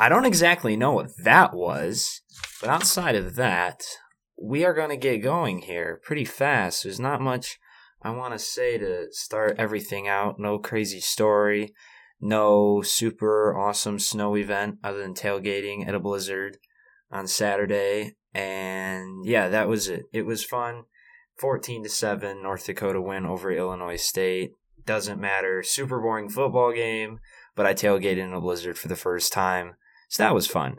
I don't exactly know what that was, but outside of that, we are going to get going here pretty fast. There's not much I want to say to start everything out. No crazy story, no super awesome snow event other than tailgating at a blizzard on Saturday. And yeah, that was it. It was fun. 14 to 7 North Dakota win over Illinois State. Doesn't matter. Super boring football game, but I tailgated in a blizzard for the first time. So that was fun.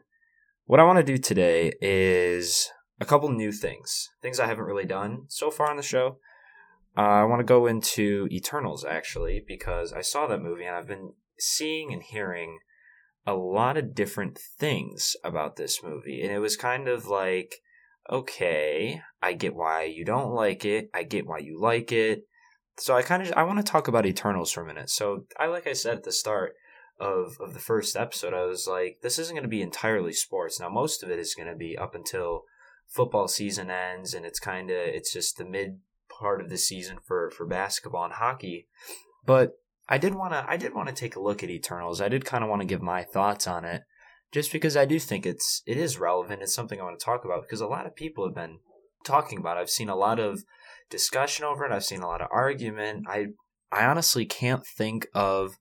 What I want to do today is a couple new things. Things I haven't really done so far on the show. Uh, I want to go into Eternals actually because I saw that movie and I've been seeing and hearing a lot of different things about this movie. And it was kind of like, okay, I get why you don't like it. I get why you like it. So I kind of I want to talk about Eternals for a minute. So I like I said at the start of of the first episode, I was like, this isn't going to be entirely sports. Now most of it is going to be up until football season ends, and it's kind of it's just the mid part of the season for for basketball and hockey. But I did want to I did want to take a look at Eternals. I did kind of want to give my thoughts on it just because I do think it's it is relevant. It's something I want to talk about because a lot of people have been talking about. It. I've seen a lot of discussion over it. I've seen a lot of argument. I I honestly can't think of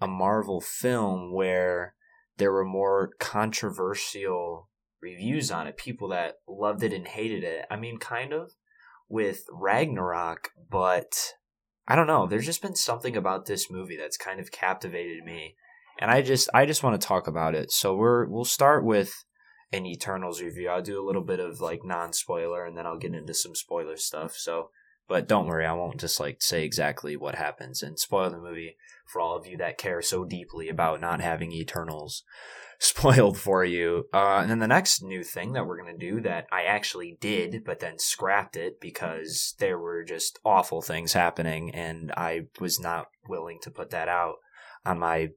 a Marvel film where there were more controversial reviews on it. People that loved it and hated it. I mean, kind of with Ragnarok, but I don't know. There's just been something about this movie that's kind of captivated me, and I just I just want to talk about it. So we're we'll start with an Eternals review. I'll do a little bit of like non spoiler, and then I'll get into some spoiler stuff. So, but don't worry, I won't just like say exactly what happens and spoil the movie for all of you that care so deeply about not having Eternals spoiled for you. Uh, and then the next new thing that we're going to do that I actually did, but then scrapped it because there were just awful things happening, and I was not willing to put that out on my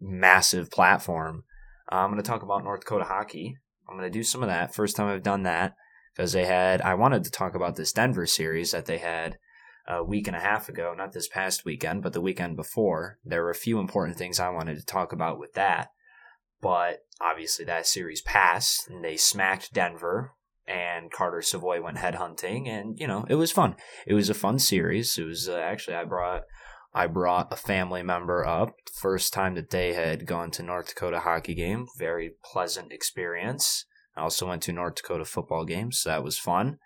massive platform. Uh, I'm going to talk about North Dakota hockey. I'm going to do some of that. First time I've done that because they had, I wanted to talk about this Denver series that they had a week and a half ago, not this past weekend, but the weekend before. There were a few important things I wanted to talk about with that. But obviously, that series passed, and they smacked Denver, and Carter Savoie went headhunting, and you know it was fun. It was a fun series. It was uh, actually I brought I brought a family member up. First time that they had gone to North Dakota hockey game. Very pleasant experience. I also went to North Dakota football games, so that was fun.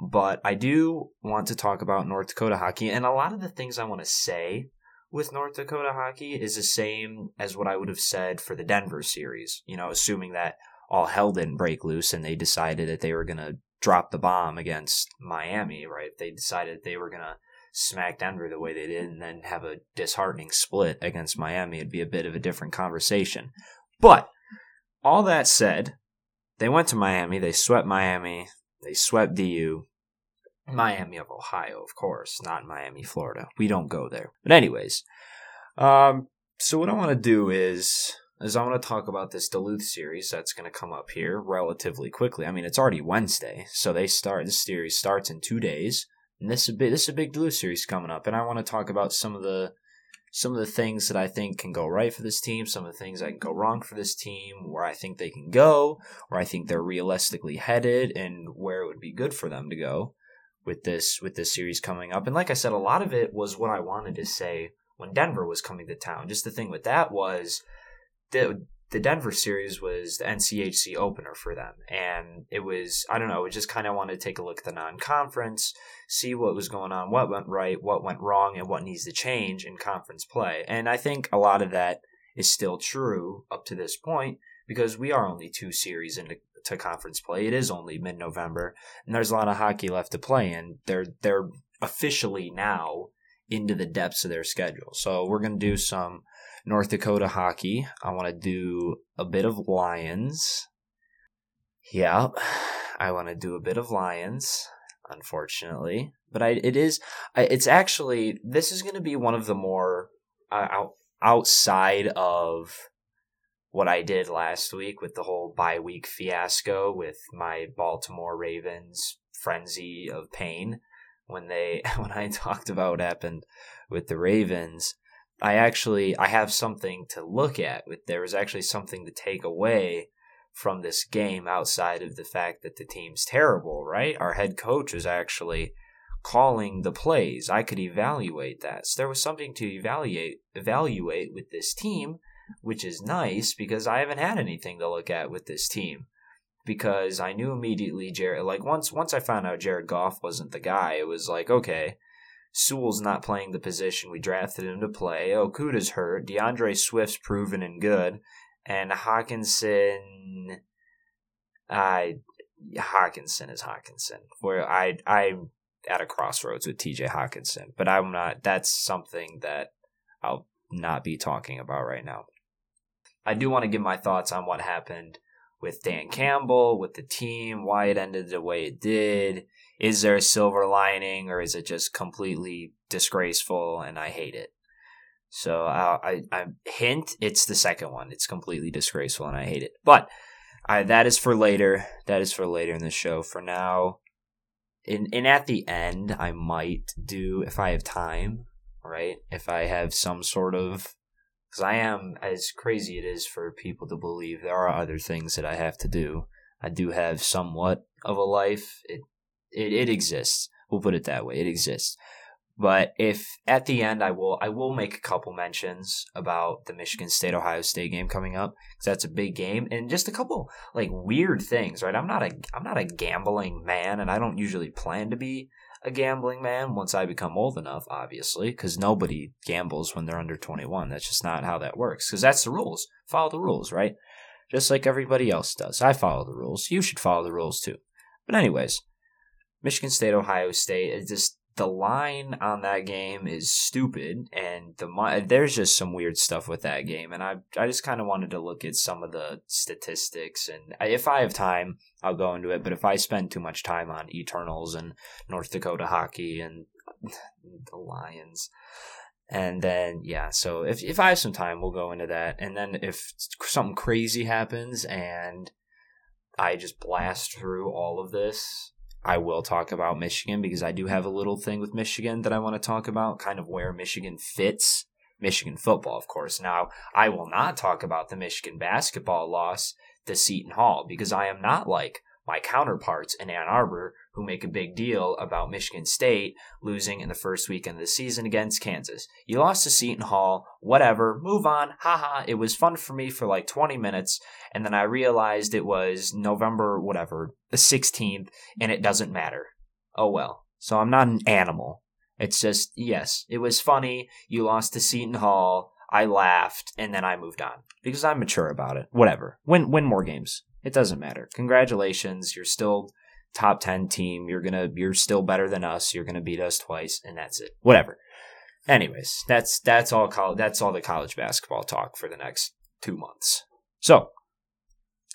But I do want to talk about North Dakota hockey, and a lot of the things I want to say with North Dakota hockey is the same as what I would have said for the Denver series. You know, assuming that all hell didn't break loose and they decided that they were going to drop the bomb against Miami, right? They decided they were going to smack Denver the way they did and then have a disheartening split against Miami. It'd be a bit of a different conversation. But all that said, they went to Miami, they swept Miami, they swept DU, Miami of Ohio, of course, not Miami, Florida. We don't go there. But anyways, um, so what I want to do is is I want to talk about this Duluth series that's going to come up here relatively quickly. I mean, it's already Wednesday, so they start this series starts in two days, and this is a big this is a big Duluth series coming up, and I want to talk about some of the some of the things that I think can go right for this team, some of the things that can go wrong for this team, where I think they can go, where I think they're realistically headed, and where it would be good for them to go with this with this series coming up. And like I said, a lot of it was what I wanted to say when Denver was coming to town. Just the thing with that was the the Denver series was the NCHC opener for them, and it was I don't know. We just kind of wanted to take a look at the non-conference, see what was going on, what went right, what went wrong, and what needs to change in conference play. And I think a lot of that is still true up to this point because we are only two series into to conference play. It is only mid November, and there's a lot of hockey left to play, and they're they're officially now into the depths of their schedule. So we're gonna do some North Dakota hockey. I want to do a bit of Lions. Yeah, I want to do a bit of Lions. Unfortunately, but I it is it's actually this is going to be one of the more uh, out, outside of what I did last week with the whole bye week fiasco with my Baltimore Ravens frenzy of pain when they when I talked about what happened with the Ravens. I actually I have something to look at. There was actually something to take away from this game outside of the fact that the team's terrible. Right, our head coach is actually calling the plays. I could evaluate that. So there was something to evaluate evaluate with this team, which is nice because I haven't had anything to look at with this team. Because I knew immediately Jared like once once I found out Jared Goff wasn't the guy, it was like, okay, Sewell's not playing the position we drafted him to play. Okudah's hurt. D'Andre Swift's proven and good. And Hockenson. I Hockenson is Hockenson. Where I I'm at a crossroads with TJ Hockenson, but I'm not. That's something that I'll not be talking about right now. I do want to give my thoughts on what happened with Dan Campbell, with the team, why it ended the way it did. Is there a silver lining, or is it just completely disgraceful and I hate it? So I, I, I hint it's the second one. It's completely disgraceful and I hate it. But I, that is for later. That is for later in the show. For now, and and at the end I might do if I have time, right? If I have some sort of because I am as crazy it is for people to believe there are other things that I have to do. I do have somewhat of a life. It it, it exists. We'll put it that way. It exists. But if at the end I will I will make a couple mentions about the Michigan State Ohio State game coming up because that's a big game and just a couple like weird things, right? I'm not a I'm not a gambling man and I don't usually plan to be a gambling man once I become old enough, obviously, because nobody gambles when they're under 21. That's just not how that works because that's the rules. Follow the rules, right? Just like everybody else does. I follow the rules. You should follow the rules too. But anyways, Michigan State, Ohio State, it just the line on that game is stupid, and the there's just some weird stuff with that game, and I I just kind of wanted to look at some of the statistics, and if I have time, I'll go into it. But if I spend too much time on Eternals and North Dakota hockey and the Lions, and then yeah, so if if I have some time, we'll go into that, and then if something crazy happens and I just blast through all of this I will talk about Michigan because I do have a little thing with Michigan that I want to talk about, kind of where Michigan fits Michigan football, of course. Now, I will not talk about the Michigan basketball loss to Seton Hall because I am not like my counterparts in Ann Arbor who make a big deal about Michigan State losing in the first weekend of the season against Kansas. You lost to Seton Hall, whatever, move on, haha. It was fun for me for like 20 minutes, and then I realized it was November, whatever, the 16th, and it doesn't matter. Oh well. So I'm not an animal. It's just, yes, it was funny. You lost to Seton Hall. I laughed, and then I moved on because I'm mature about it. Whatever. Win, win more games. It doesn't matter. Congratulations. You're still top 10 team. You're going to, you're still better than us. You're going to beat us twice and that's it. Whatever. Anyways, that's, that's all college, that's all the college basketball talk for the next two months. So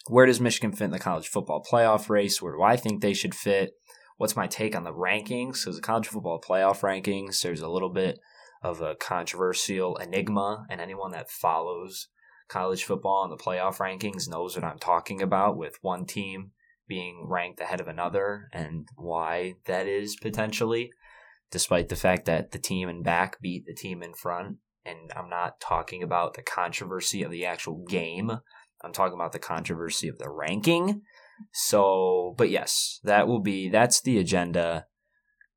where does Michigan fit in the college football playoff race? Where do I think they should fit? What's my take on the rankings? Because the college football playoff rankings, there's a little bit of a controversial enigma, and anyone that follows college football and the playoff rankings knows what I'm talking about with one team being ranked ahead of another and why that is potentially, despite the fact that the team in back beat the team in front. And I'm not talking about the controversy of the actual game. I'm talking about the controversy of the ranking. So, but yes, that will be, that's the agenda.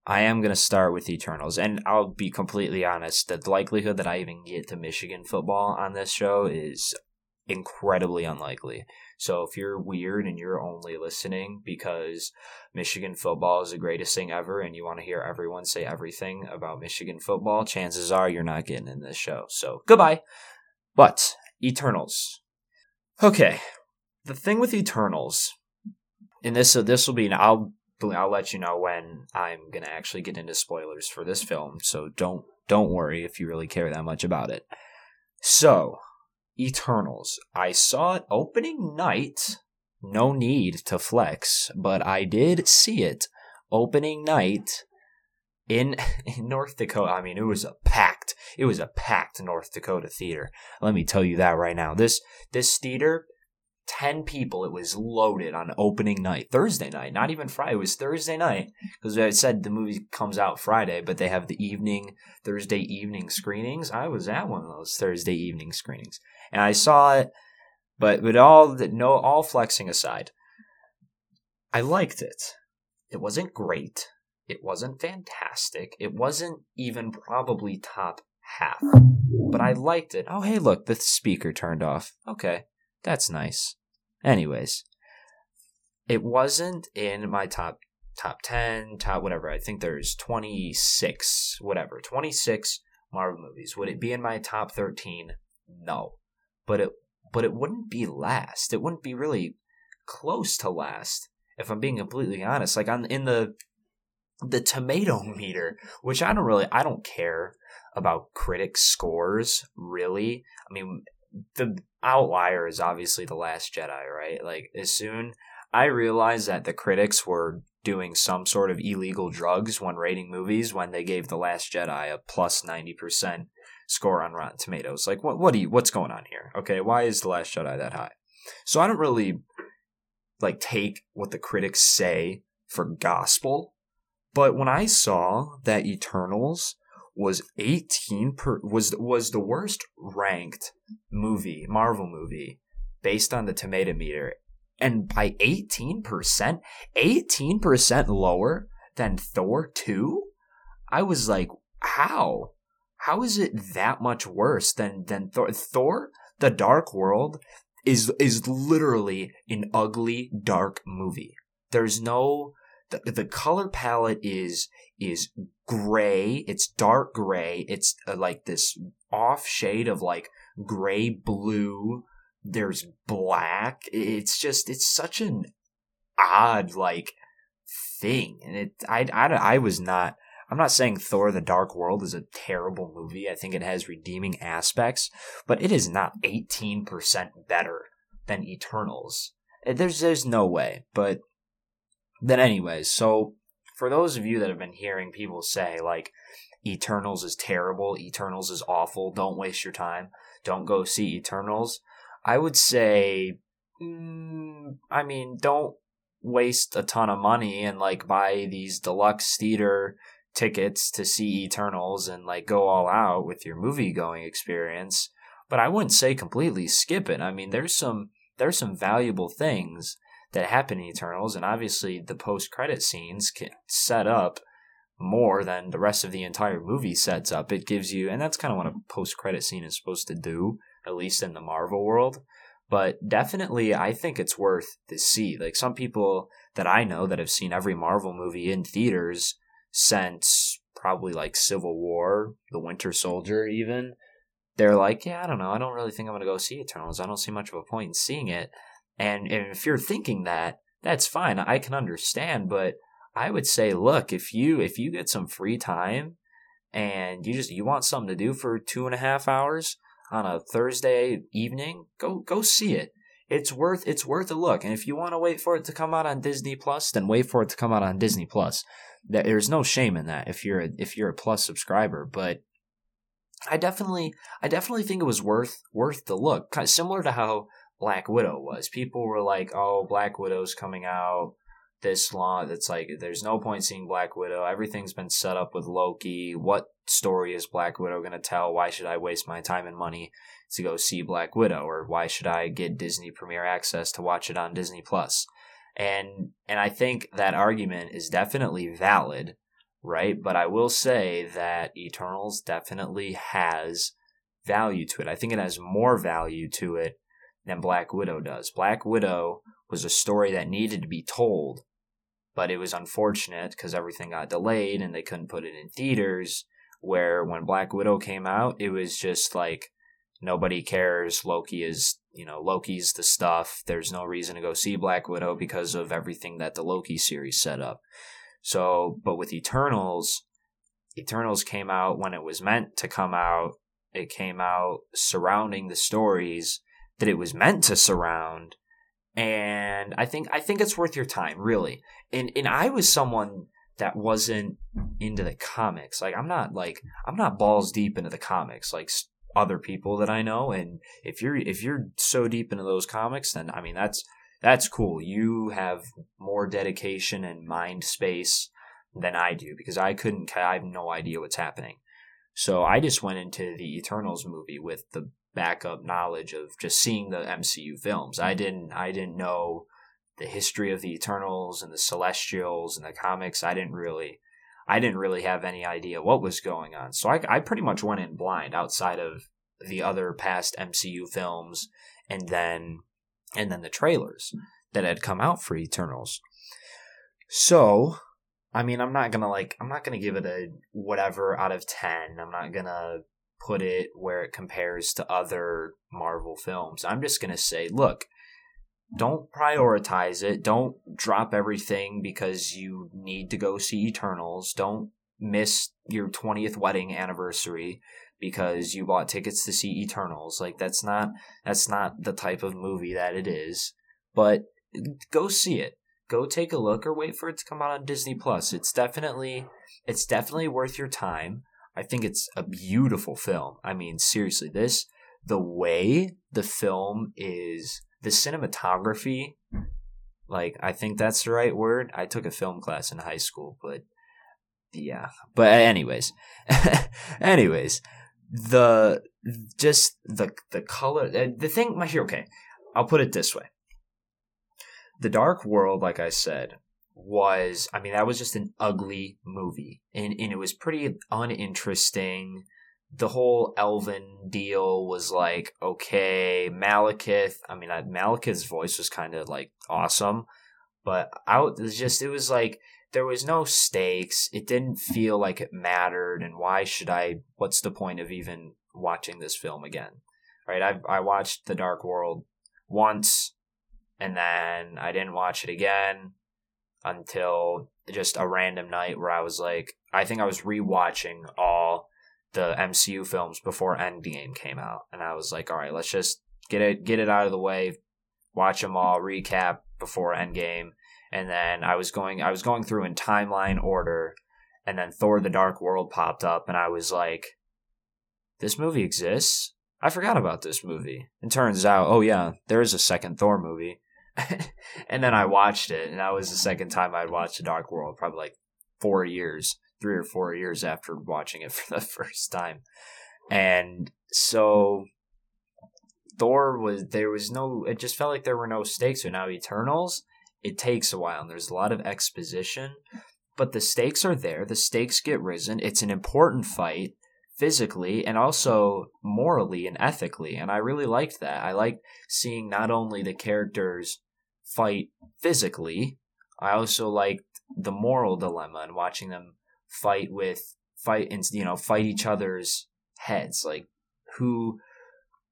I am going to start with Eternals. And I'll be completely honest, the likelihood that I even get to Michigan football on this show is incredibly unlikely. So if you're weird and you're only listening because Michigan football is the greatest thing ever and you want to hear everyone say everything about Michigan football, chances are you're not getting in this show. So goodbye. But Eternals. Okay. The thing with Eternals, and this so this will be I'll I'll let you know when I'm gonna actually get into spoilers for this film. So don't don't worry if you really care that much about it. So Eternals. I saw it opening night. No need to flex, but I did see it opening night in, in North Dakota. I mean, it was a packed, it was a packed North Dakota theater. Let me tell you that right now. This this theater 10 people. It was loaded on opening night, Thursday night, not even Friday. It was Thursday night because I said the movie comes out Friday, but they have the evening, Thursday evening screenings. I was at one of those Thursday evening screenings and I saw it, but, but all the, no, all flexing aside, I liked it. It wasn't great. It wasn't fantastic. It wasn't even probably top half. But I liked it. Oh, hey, look, the speaker turned off. Okay, that's nice. Anyways, it wasn't in my top top 10, top whatever. I think there's 26, whatever. 26 Marvel movies. Would it be in my top 13? No. But it but it wouldn't be last. It wouldn't be really close to last if I'm being completely honest. Like on in the the tomato meter, which I don't really I don't care about critic scores really. I mean, the outlier is obviously the last Jedi, right? Like as soon I realized that the critics were doing some sort of illegal drugs when rating movies when they gave the last Jedi a plus 90% score on Rotten Tomatoes. Like what what do you what's going on here? Okay, why is the last Jedi that high? So I don't really like take what the critics say for gospel. But when I saw that Eternals was 18 per was was the worst ranked movie, Marvel movie based on the tomato meter and by 18%, 18% lower than Thor 2? I was like, how? How is it that much worse than than Thor? Thor: The Dark World is is literally an ugly dark movie. There's no the, the color palette is is gray. It's dark gray. It's uh, like this off shade of like gray blue. There's black. It's just it's such an odd like thing, and it I I I was not. I'm not saying Thor the Dark World is a terrible movie. I think it has redeeming aspects, but it is not 18% better than Eternals. There's there's no way. But then anyways, so for those of you that have been hearing people say like Eternals is terrible, Eternals is awful, don't waste your time, don't go see Eternals. I would say mm, I mean, don't waste a ton of money and like buy these deluxe theater tickets to see Eternals and like go all out with your movie going experience. But I wouldn't say completely skip it. I mean, there's some there's some valuable things that happen in Eternals, and obviously the post credit scenes can set up more than the rest of the entire movie sets up. It gives you, and that's kind of what a post credit scene is supposed to do, at least in the Marvel world. But definitely, I think it's worth to see. Like some people that I know that have seen every Marvel movie in theaters since probably like Civil War, The Winter Soldier, even. They're like, yeah, I don't know. I don't really think I'm going to go see Eternals. I don't see much of a point in seeing it. And, and if you're thinking that, that's fine. I can understand. But I would say, look, if you if you get some free time and you just you want something to do for two and a half hours on a Thursday evening, go go see it. It's worth it's worth a look. And if you want to wait for it to come out on Disney Plus, then wait for it to come out on Disney Plus there's no shame in that if you're a, if you're a plus subscriber but i definitely i definitely think it was worth worth the look kind of similar to how black widow was. People were like oh black widow's coming out this long. It's like there's no point seeing black widow. Everything's been set up with loki. What story is black widow going to tell? Why should i waste my time and money to go see black widow? Or why should i get disney premiere access to watch it on disney plus and and I think that argument is definitely valid, right? But I will say that Eternals definitely has value to it. I think it has more value to it than Black Widow does. Black Widow was a story that needed to be told, but it was unfortunate because everything got delayed and they couldn't put it in theaters. Where when Black Widow came out, it was just like nobody cares. Loki is you know, Loki's the stuff. There's no reason to go see Black Widow because of everything that the Loki series set up. So, but with Eternals, Eternals came out when it was meant to come out. It came out surrounding the stories that it was meant to surround. And I think I think it's worth your time, really. And and I was someone that wasn't into the comics. Like I'm not like I'm not balls deep into the comics. Like other people that I know. And if you're if you're so deep into those comics, then I mean that's that's cool. You have more dedication and mind space than I do because I couldn't. I have no idea what's happening. So I just went into the Eternals movie with the backup knowledge of just seeing the MCU films. I didn't. I didn't know the history of the Eternals and the Celestials and the comics. I didn't really. I didn't really have any idea what was going on. So I, I pretty much went in blind outside of the other past MCU films and then and then the trailers that had come out for Eternals. So, I mean, I'm not gonna like, I'm not gonna give it a whatever out of 10. I'm not gonna put it where it compares to other Marvel films. I'm just gonna say, look, don't prioritize it. Don't drop everything because you need to go see Eternals. Don't miss your 20th wedding anniversary because you bought tickets to see Eternals. Like that's not that's not the type of movie that it is. But go see it. Go take a look or wait for it to come out on Disney Plus. It's definitely it's definitely worth your time. I think it's a beautiful film. I mean, seriously, this the way the film is the cinematography like I think that's the right word. I took a film class in high school, but yeah. But anyways, anyways, the just the the color the thing my here okay i'll put it this way the dark world like i said was i mean that was just an ugly movie and, and it was pretty uninteresting the whole elven deal was like okay malekith i mean malekith's voice was kind of like awesome but out was just it was like there was no stakes. It didn't feel like it mattered. And why should I? What's the point of even watching this film again? Right? I I watched The Dark World once, and then I didn't watch it again until just a random night where I was like, I think I was rewatching all the MCU films before Endgame came out, and I was like, all right, let's just get it get it out of the way, watch them all, recap before Endgame and then I was going I was going through in timeline order and then Thor the Dark World popped up and I was like this movie exists? I forgot about this movie. And turns out, oh yeah, there is a second Thor movie. and then I watched it and that was the second time I'd watched the Dark World, probably like 4 years, 3 or 4 years after watching it for the first time. And so Thor was there was no it just felt like there were no stakes. So now Eternals it takes a while and there's a lot of exposition, but the stakes are there. The stakes get risen. It's an important fight physically and also morally and ethically. And I really liked that. I liked seeing not only the characters fight physically, I also liked the moral dilemma and watching them fight with fight and you know fight each other's heads. Like who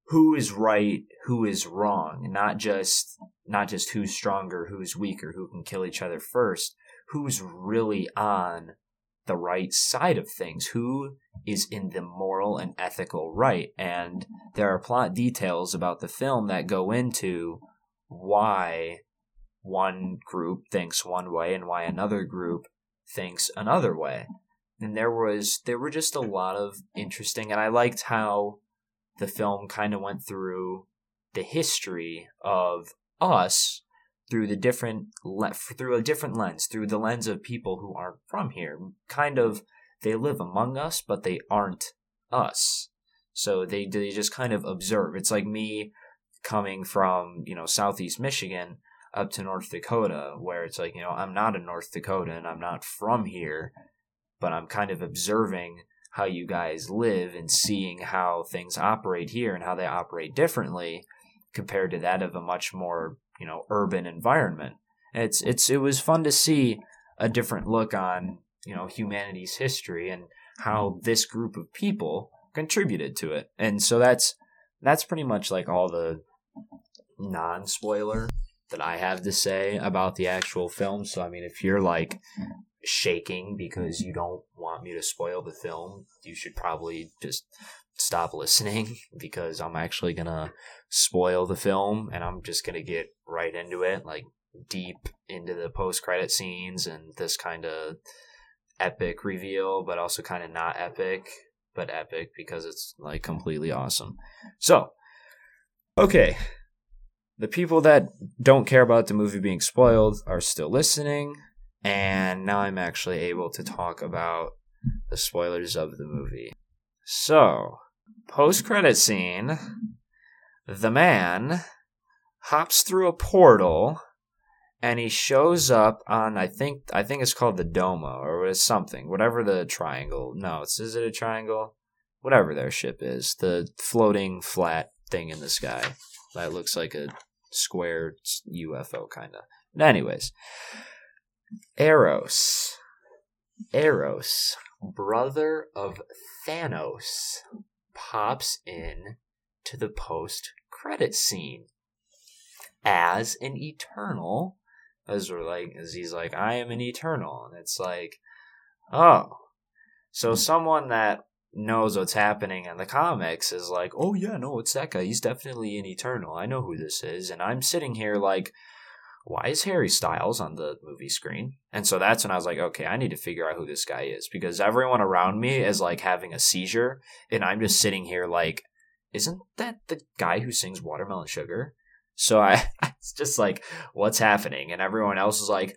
who is right, who is wrong, not just not just who's stronger, who's weaker, who can kill each other first, who's really on the right side of things, who is in the moral and ethical right. And there are plot details about the film that go into why one group thinks one way and why another group thinks another way. And there was there were just a lot of interesting and I liked how the film kind of went through the history of us through the different le- through a different lens, through the lens of people who aren't from here. Kind of, they live among us, but they aren't us. So they they just kind of observe. It's like me coming from you know southeast Michigan up to North Dakota, where it's like you know I'm not a North Dakotan, I'm not from here, but I'm kind of observing how you guys live and seeing how things operate here and how they operate differently compared to that of a much more you know urban environment. It's it's it was fun to see a different look on you know humanity's history and how this group of people contributed to it. And so that's that's pretty much like all the non spoiler that I have to say about the actual film. So I mean if you're like shaking because you don't want me to spoil the film, you should probably just stop listening because I'm actually gonna spoil the film and I'm just gonna get right into it, like deep into the post credit scenes and this kind of epic reveal, but also kind of not epic. but epic because it's like completely awesome. So, okay. The people that don't care about the movie being spoiled are still listening, and now I'm actually able to talk about the spoilers of the movie. So, post credit scene, the man hops through a portal and he shows up on I think I think it's called the Domo or something, whatever the triangle. No, it's is it a triangle? Whatever their ship is, the floating flat thing in the sky that looks like a square UFO kind of. Anyways, Eros, Eros, brother of Thanos, pops in to the post credit scene as an eternal. As we're like as he's like i am an eternal. And it's like oh. So someone that knows what's happening in the comics is like oh yeah no it's that guy. He's definitely an eternal. I know who this is. And i'm sitting here like why is harry styles on the movie screen? And so that's when i was like okay i need to figure out who this guy is. Because everyone around me is like having a seizure and i'm just sitting here like isn't that the guy who sings watermelon sugar? So I, it's just like, what's happening? And everyone else is like,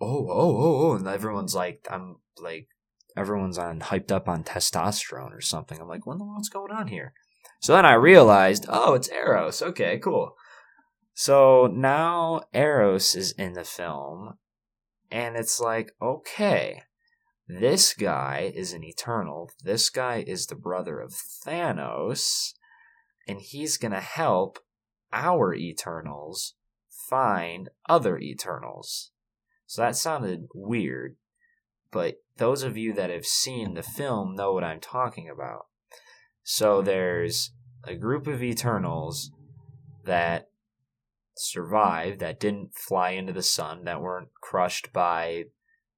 oh, oh, oh, oh. And everyone's like, I'm like, everyone's on hyped up on testosterone or something. I'm like, what the world's going on here? So then I realized, oh, it's Eros. Okay, cool. So now Eros is in the film, and it's like, okay, this guy is an Eternal. This guy is the brother of Thanos, and he's gonna help our Eternals find other Eternals. So that sounded weird, but those of you that have seen the film know what I'm talking about. So there's a group of Eternals that survived, that didn't fly into the sun, that weren't crushed by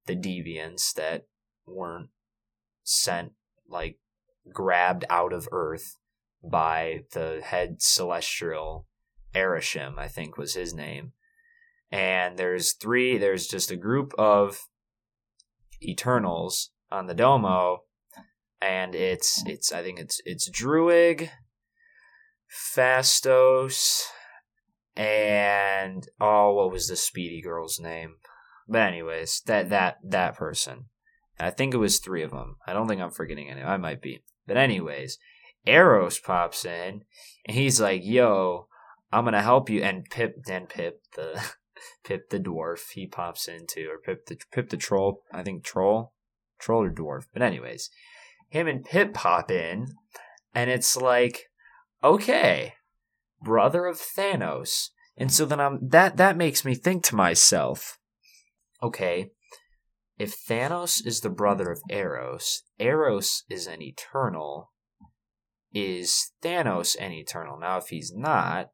the deviants, that weren't sent, like, grabbed out of Earth by the head celestial Arishem, I think was his name. And there's three, there's just a group of Eternals on the Domo, and it's it's I think it's it's Druig, Phastos, and oh, what was the Speedy girl's name? But anyways, that that that person. I think it was three of them. I don't think I'm forgetting any. I might be. But anyways, Eros pops in, and he's like, "Yo, I'm gonna help you. And Pip, then Pip, the Pip the dwarf, he pops into, or Pip the Pip the troll. I think troll, troll or dwarf. But anyways, him and Pip pop in, and it's like, okay, brother of Thanos. And so then I'm that that makes me think to myself, okay, if Thanos is the brother of Eros, Eros is an eternal. Is Thanos an eternal? Now, if he's not,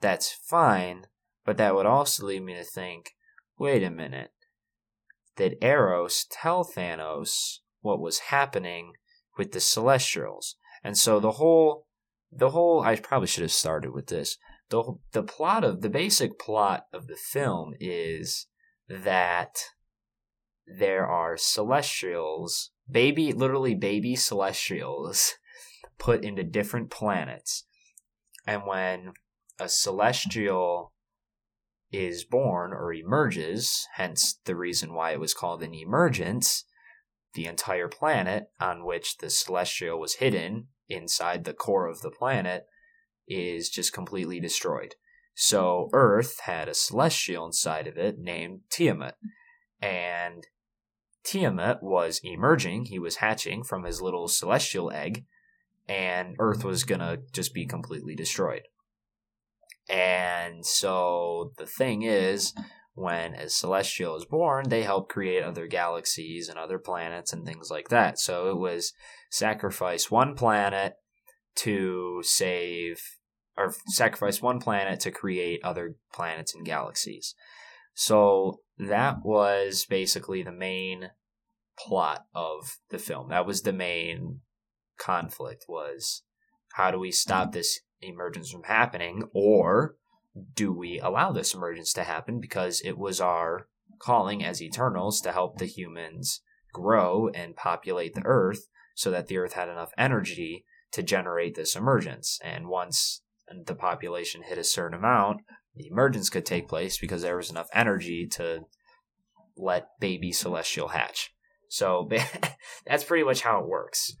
that's fine, but that would also lead me to think wait a minute. Did Eros tell Thanos what was happening with the Celestials? And so the whole, the whole, I probably should have started with this. The, the plot of, the basic plot of the film is that there are Celestials, baby, literally baby Celestials, put into different planets. And when a celestial is born or emerges, hence the reason why it was called an emergence, the entire planet on which the celestial was hidden inside the core of the planet is just completely destroyed. So Earth had a celestial inside of it named Tiamut. And Tiamut was emerging, he was hatching from his little celestial egg, and Earth was gonna just be completely destroyed. And so the thing is, when a celestial is born, they help create other galaxies and other planets and things like that. So it was sacrifice one planet to save, or sacrifice one planet to create other planets and galaxies. So that was basically the main plot of the film. That was the main conflict was how do we stop this emergence from happening, or do we allow this emergence to happen because it was our calling as Eternals to help the humans grow and populate the earth so that the Earth had enough energy to generate this emergence. And once the population hit a certain amount, the emergence could take place because there was enough energy to let baby celestial hatch. So that's pretty much how it works.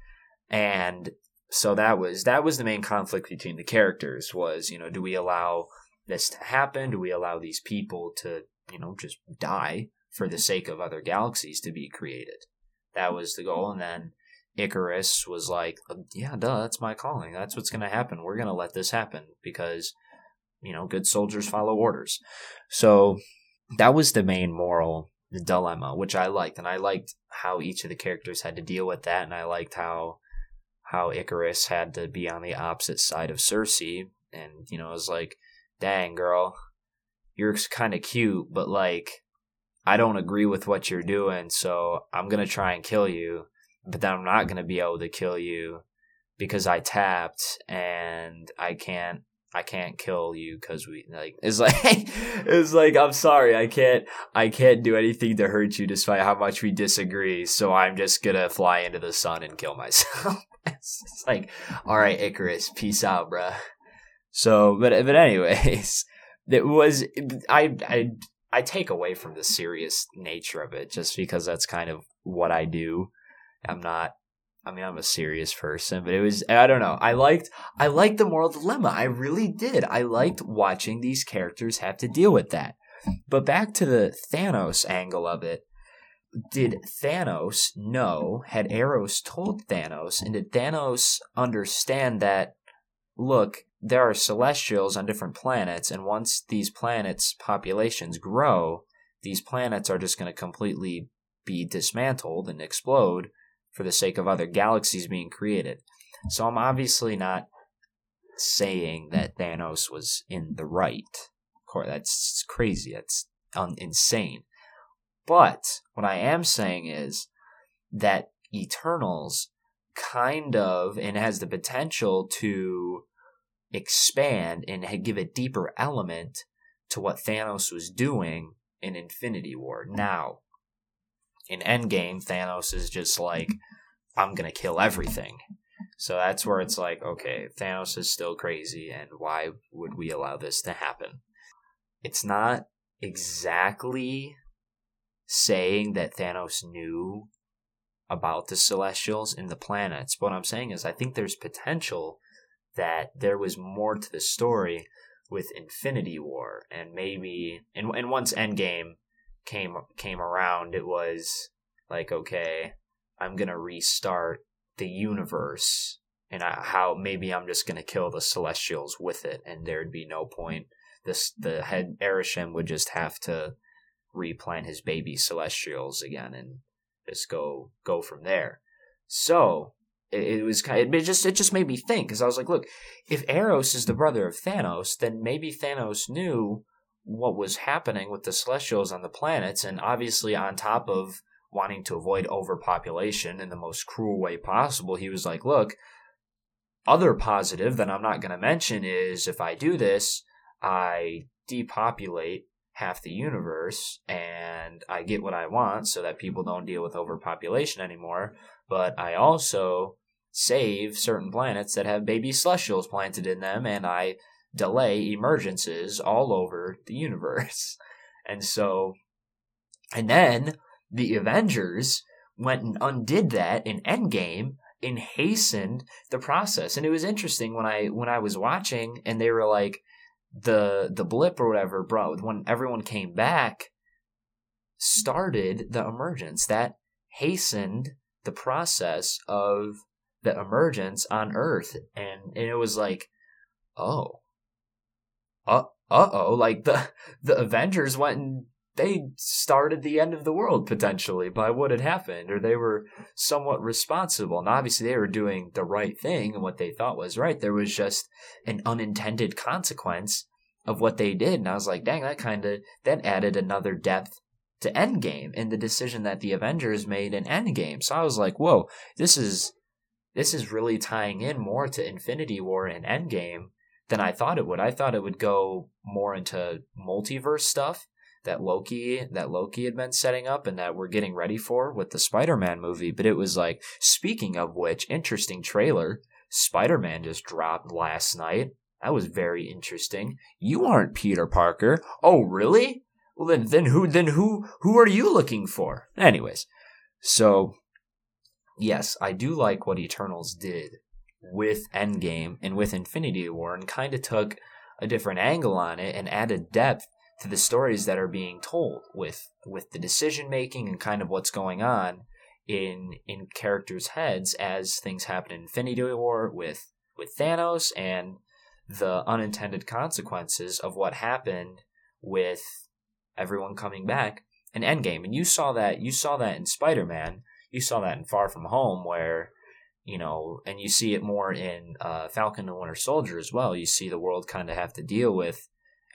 And so that was that was the main conflict between the characters was, you know, do we allow this to happen? Do we allow these people to, you know, just die for the sake of other galaxies to be created? That was the goal. And then Ikaris was like, um, yeah, duh, that's my calling. That's what's going to happen. We're going to let this happen because, you know, good soldiers follow orders. So that was the main moral dilemma, which I liked. And I liked how each of the characters had to deal with that. And I liked how, how Ikaris had to be on the opposite side of Sersi. And, you know, it was like, dang, girl, you're kind of cute, but like, I don't agree with what you're doing. So I'm to try and kill you but then I'm not to be able to kill you because I tapped and I can't I can't kill you because we like it's like it's like I'm sorry I can't I can't do anything to hurt you despite how much we disagree so I'm just gonna fly into the sun and kill myself it's like all right Ikaris peace out bruh so but but anyways it was I I I take away from the serious nature of it just because that's kind of what I do I'm not I mean, I'm a serious person, but it was I don't know. I liked I liked the moral dilemma. I really did. I liked watching these characters have to deal with that. But back to the Thanos angle of it. Did Thanos know, had Eros told Thanos, and did Thanos understand that look, there are celestials on different planets, and once these planets' populations grow, these planets are just going to completely be dismantled and explode for the sake of other galaxies being created. So I'm obviously not saying that Thanos was in the right. Of course, That's crazy. That's un- insane. But what I am saying is that Eternals kind of and has the potential to expand and give a deeper element to what Thanos was doing in Infinity War. Now, in Endgame, Thanos is just like, I'm gonna kill everything. So that's where it's like, okay, Thanos is still crazy, and why would we allow this to happen? It's not exactly saying that Thanos knew about the Celestials and the planets. What I'm saying is, I think there's potential that there was more to the story with Infinity War, and maybe, and and once Endgame came came around, it was like, okay, I'm gonna restart the universe, and I, how maybe I'm just gonna kill the Celestials with it, and there'd be no point. This the head Arishem would just have to replant his baby Celestials again and just go go from there. So it, it was kind. Of, it just it just made me think because I was like, look, if Eros is the brother of Thanos, then maybe Thanos knew what was happening with the Celestials on the planets, and obviously on top of wanting to avoid overpopulation in the most cruel way possible, he was like, look, other positive that I'm not going to mention is if I do this, I depopulate half the universe and I get what I want so that people don't deal with overpopulation anymore. But I also save certain planets that have baby celestials planted in them and I delay emergences all over the universe. And so, and then the Avengers went and undid that in Endgame and hastened the process. And it was interesting when I when I was watching and they were like the the blip or whatever, bro, when everyone came back started the emergence that hastened the process of the emergence on Earth. And, and it was like, oh, uh oh, like the the Avengers went and they started the end of the world potentially by what had happened, or they were somewhat responsible. And obviously, they were doing the right thing and what they thought was right. There was just an unintended consequence of what they did, and I was like, dang, that kind of that added another depth to Endgame and the decision that the Avengers made in Endgame. So I was like, whoa, this is this is really tying in more to Infinity War and Endgame than I thought it would. I thought it would go more into multiverse stuff that Loki that Loki had been setting up and that we're getting ready for with the Spider-Man movie. But it was like, speaking of which, interesting trailer. Spider-Man just dropped last night. That was very interesting. You aren't Peter Parker. Oh, really? Well, then, then who, then who, who are you looking for? Anyways, so yes, I do like what Eternals did with Endgame and with Infinity War, and kind of took a different angle on it and added depth to the stories that are being told with with the decision making and kind of what's going on in in characters' heads as things happen in Infinity War with with Thanos and the unintended consequences of what happened with everyone coming back in Endgame. And you saw that you saw that in Spider Man. You saw that in Far From Home where you know, and you see it more in uh, Falcon and Winter Soldier as well. You see the world kind of have to deal with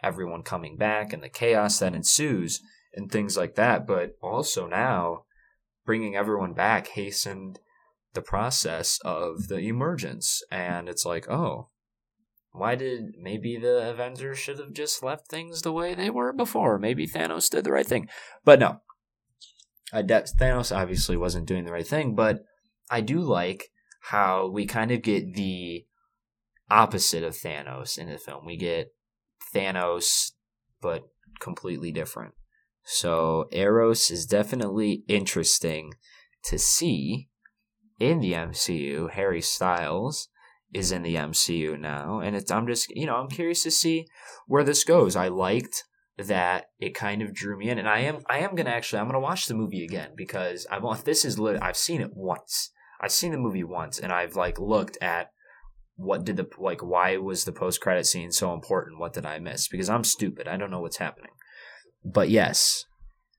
everyone coming back and the chaos that ensues and things like that. But also now, bringing everyone back hastened the process of the emergence. And it's like, oh, why did maybe the Avengers should have just left things the way they were before? Maybe Thanos did the right thing. But no. I de- Thanos obviously wasn't doing the right thing, but I do like how we kind of get the opposite of Thanos in the film. We get Thanos, but completely different. So Eros is definitely interesting to see in the MCU. Harry Styles is in the MCU now, and it's I'm just you know I'm curious to see where this goes. I liked that it kind of drew me in, and I am I am gonna actually I'm gonna watch the movie again because I want this is lit. I've seen it once. I've seen the movie once, and I've like looked at what did the like why was the post credit scene so important? What did I miss? Because I'm stupid. I don't know what's happening. But yes,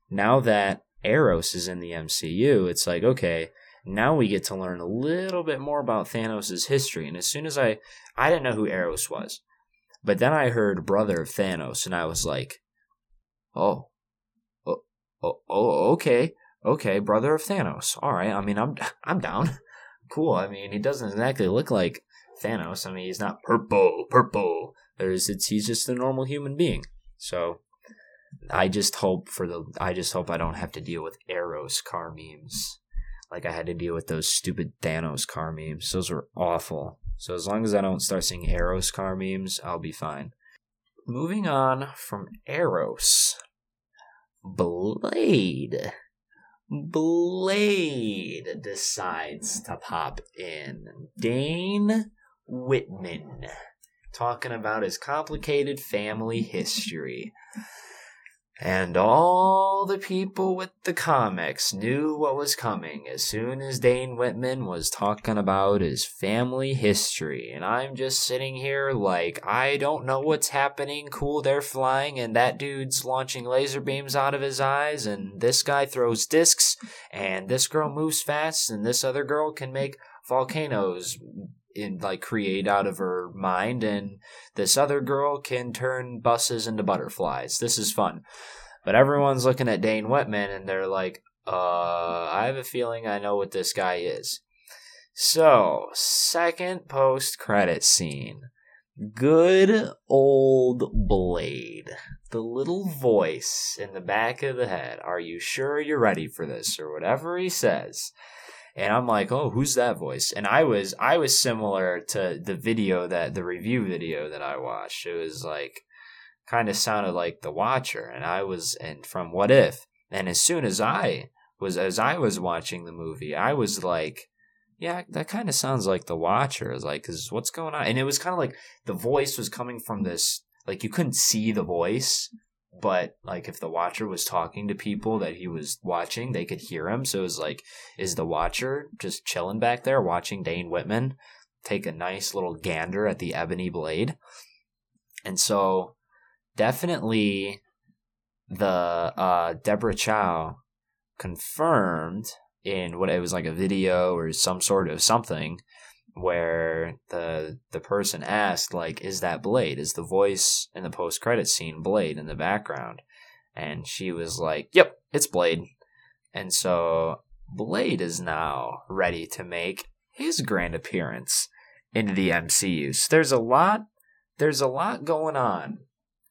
now that Eros is in the MCU, it's like okay, now we get to learn a little bit more about Thanos' history. And as soon as I I didn't know who Eros was. But then I heard brother of Thanos and I was like, "Oh. Oh, oh, oh okay. Okay, brother of Thanos. All right. I mean, I'm I'm down. cool. I mean, he doesn't exactly look like Thanos. I mean, he's not purple, purple. There's it's he's just a normal human being. So I just hope for the I just hope I don't have to deal with Eros car memes. Like I had to deal with those stupid Thanos car memes. Those were awful. So as long as I don't start seeing Eros car memes, I'll be fine. Moving on from Eros. Blade. Blade decides to pop in. Dane Whitman talking about his complicated family history. And all the people with the comics knew what was coming as soon as Dane Whitman was talking about his family history. And I'm just sitting here like, I don't know what's happening. Cool, they're flying, and that dude's launching laser beams out of his eyes, and this guy throws discs, and this girl moves fast, and this other girl can make volcanoes in like create out of her mind and this other girl can turn buses into butterflies. This is fun. But everyone's looking at dane whitman and they're like uh i have a feeling i know what this guy is. So second post credit scene. Good old blade. The little voice in the back of the head. Are you sure you're ready for this? or whatever he says and I'm like, oh, who's that voice? And I was I was similar to the video that the review video that I watched. It was like kind of sounded like The Watcher, and I was and from What If. And as soon as I was as I was watching the movie, I was like, yeah, that kind of sounds like The Watcher. Is like, cause what's going on? And it was kind of like the voice was coming from this like you couldn't see the voice but like if the watcher was talking to people that he was watching they could hear him. So it was like is the watcher just chilling back there watching dane whitman take a nice little gander at the ebony blade? And so definitely the uh deborah chow confirmed in what it was like a video or some sort of something where the the person asked like is that blade? Is the voice in the post credit scene blade in the background? And she was like yep it's blade. And so blade is now ready to make his grand appearance into the MCU so there's a lot there's a lot going on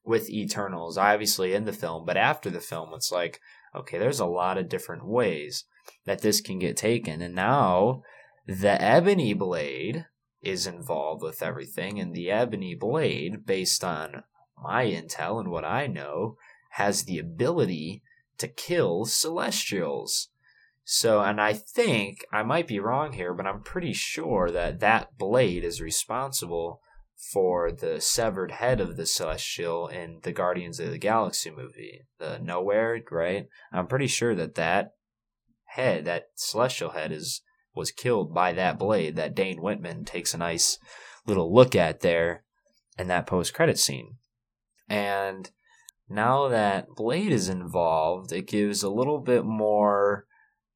with Eternals, obviously in the film, but after the film, it's like, okay, there's a lot of different ways that this can get taken. And now the Ebony Blade is involved with everything, and the Ebony Blade, based on my intel and what I know, has the ability to kill celestials. So, and I think I might be wrong here, but I'm pretty sure that that blade is responsible for the severed head of the celestial in the Guardians of the Galaxy movie, the Knowhere, right? I'm pretty sure that that head, that celestial head, is was killed by that blade that Dane Whitman takes a nice little look at there in that post credit scene. And now that Blade is involved, it gives a little bit more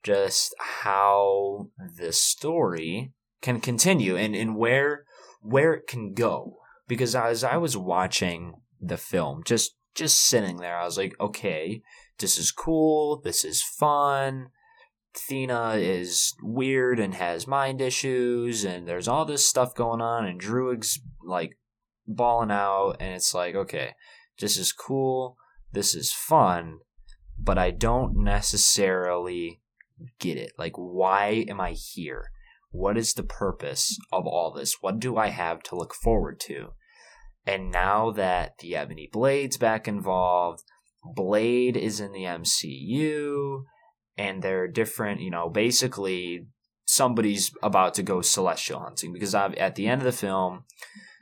just how the story can continue and, and where where it can go. Because as I was watching the film, just just sitting there, I was like, okay, this is cool, this is fun. Thena is weird and has mind issues, and there's all this stuff going on, and Druig's like balling out, and it's like, okay, this is cool, this is fun, but I don't necessarily get it. Like, why am I here? What is the purpose of all this? What do I have to look forward to? And now that the Ebony Blade's back involved, Blade is in the MCU, and they're different, you know, basically somebody's about to go celestial hunting because at the end of the film,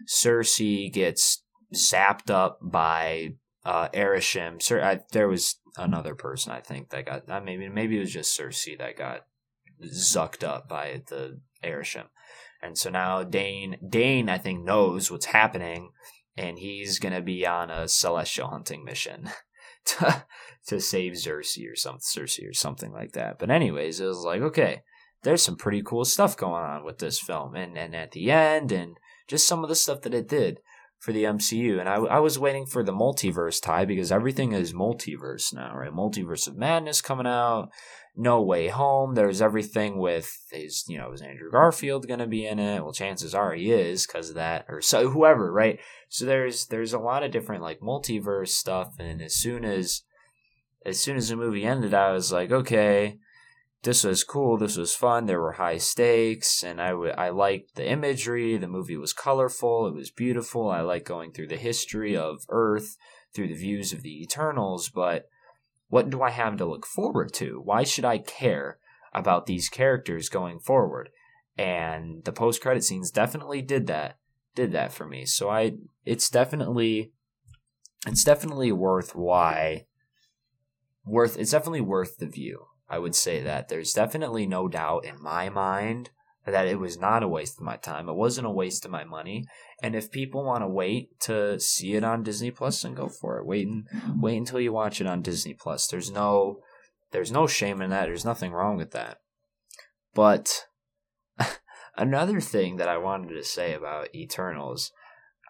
Sersi gets zapped up by uh. Sir, I, there was another person I think that got. I maybe maybe it was just Sersi that got zucked up by the Arishem. And so now Dane Dane I think knows what's happening and he's gonna be on a celestial hunting mission to to save Sersi or something Sersi or something like that. But anyways, it was like, okay, there's some pretty cool stuff going on with this film and, and at the end and just some of the stuff that it did for the MCU. And I, I was waiting for the multiverse tie because everything is multiverse now, right? Multiverse of Madness coming out. No Way Home. There's everything with is you know is Andrew Garfield going to be in it? Well, chances are he is because of that, or so whoever, right? So there's there's a lot of different like multiverse stuff, and as soon as as soon as the movie ended, I was like, okay, this was cool. This was fun. There were high stakes, and I, w- I liked the imagery. The movie was colorful. It was beautiful. I like going through the history of Earth through the views of the Eternals, but what do I have to look forward to? Why should I care about these characters going forward? And the post credit scenes definitely did that. Did that for me. So I it's definitely it's definitely worth why worth it's definitely worth the view. I would say that there's definitely no doubt in my mind that it was not a waste of my time. It wasn't a waste of my money. And if people want to wait to see it on Disney Plus, then go for it. Wait and wait until you watch it on Disney Plus. There's no there's no shame in that. There's nothing wrong with that. But another thing that I wanted to say about Eternals,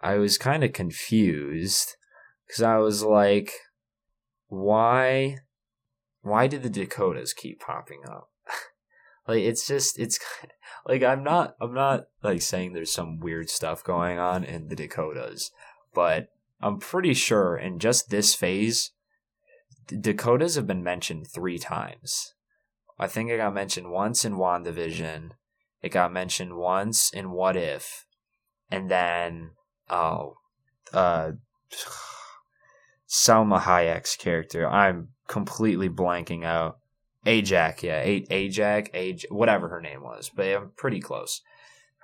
I was kind of confused because I was like, why why did the Dakotas keep popping up? like it's just it's like I'm not I'm not like saying there's some weird stuff going on in the Dakotas, but I'm pretty sure in just this phase, Dakotas have been mentioned three times. I think it got mentioned once in WandaVision. It got mentioned once in What If, and then oh, uh, Salma Hayek's character. I'm completely blanking out. Ajak, yeah, A- Ajak, Aj, whatever her name was, but I'm pretty close.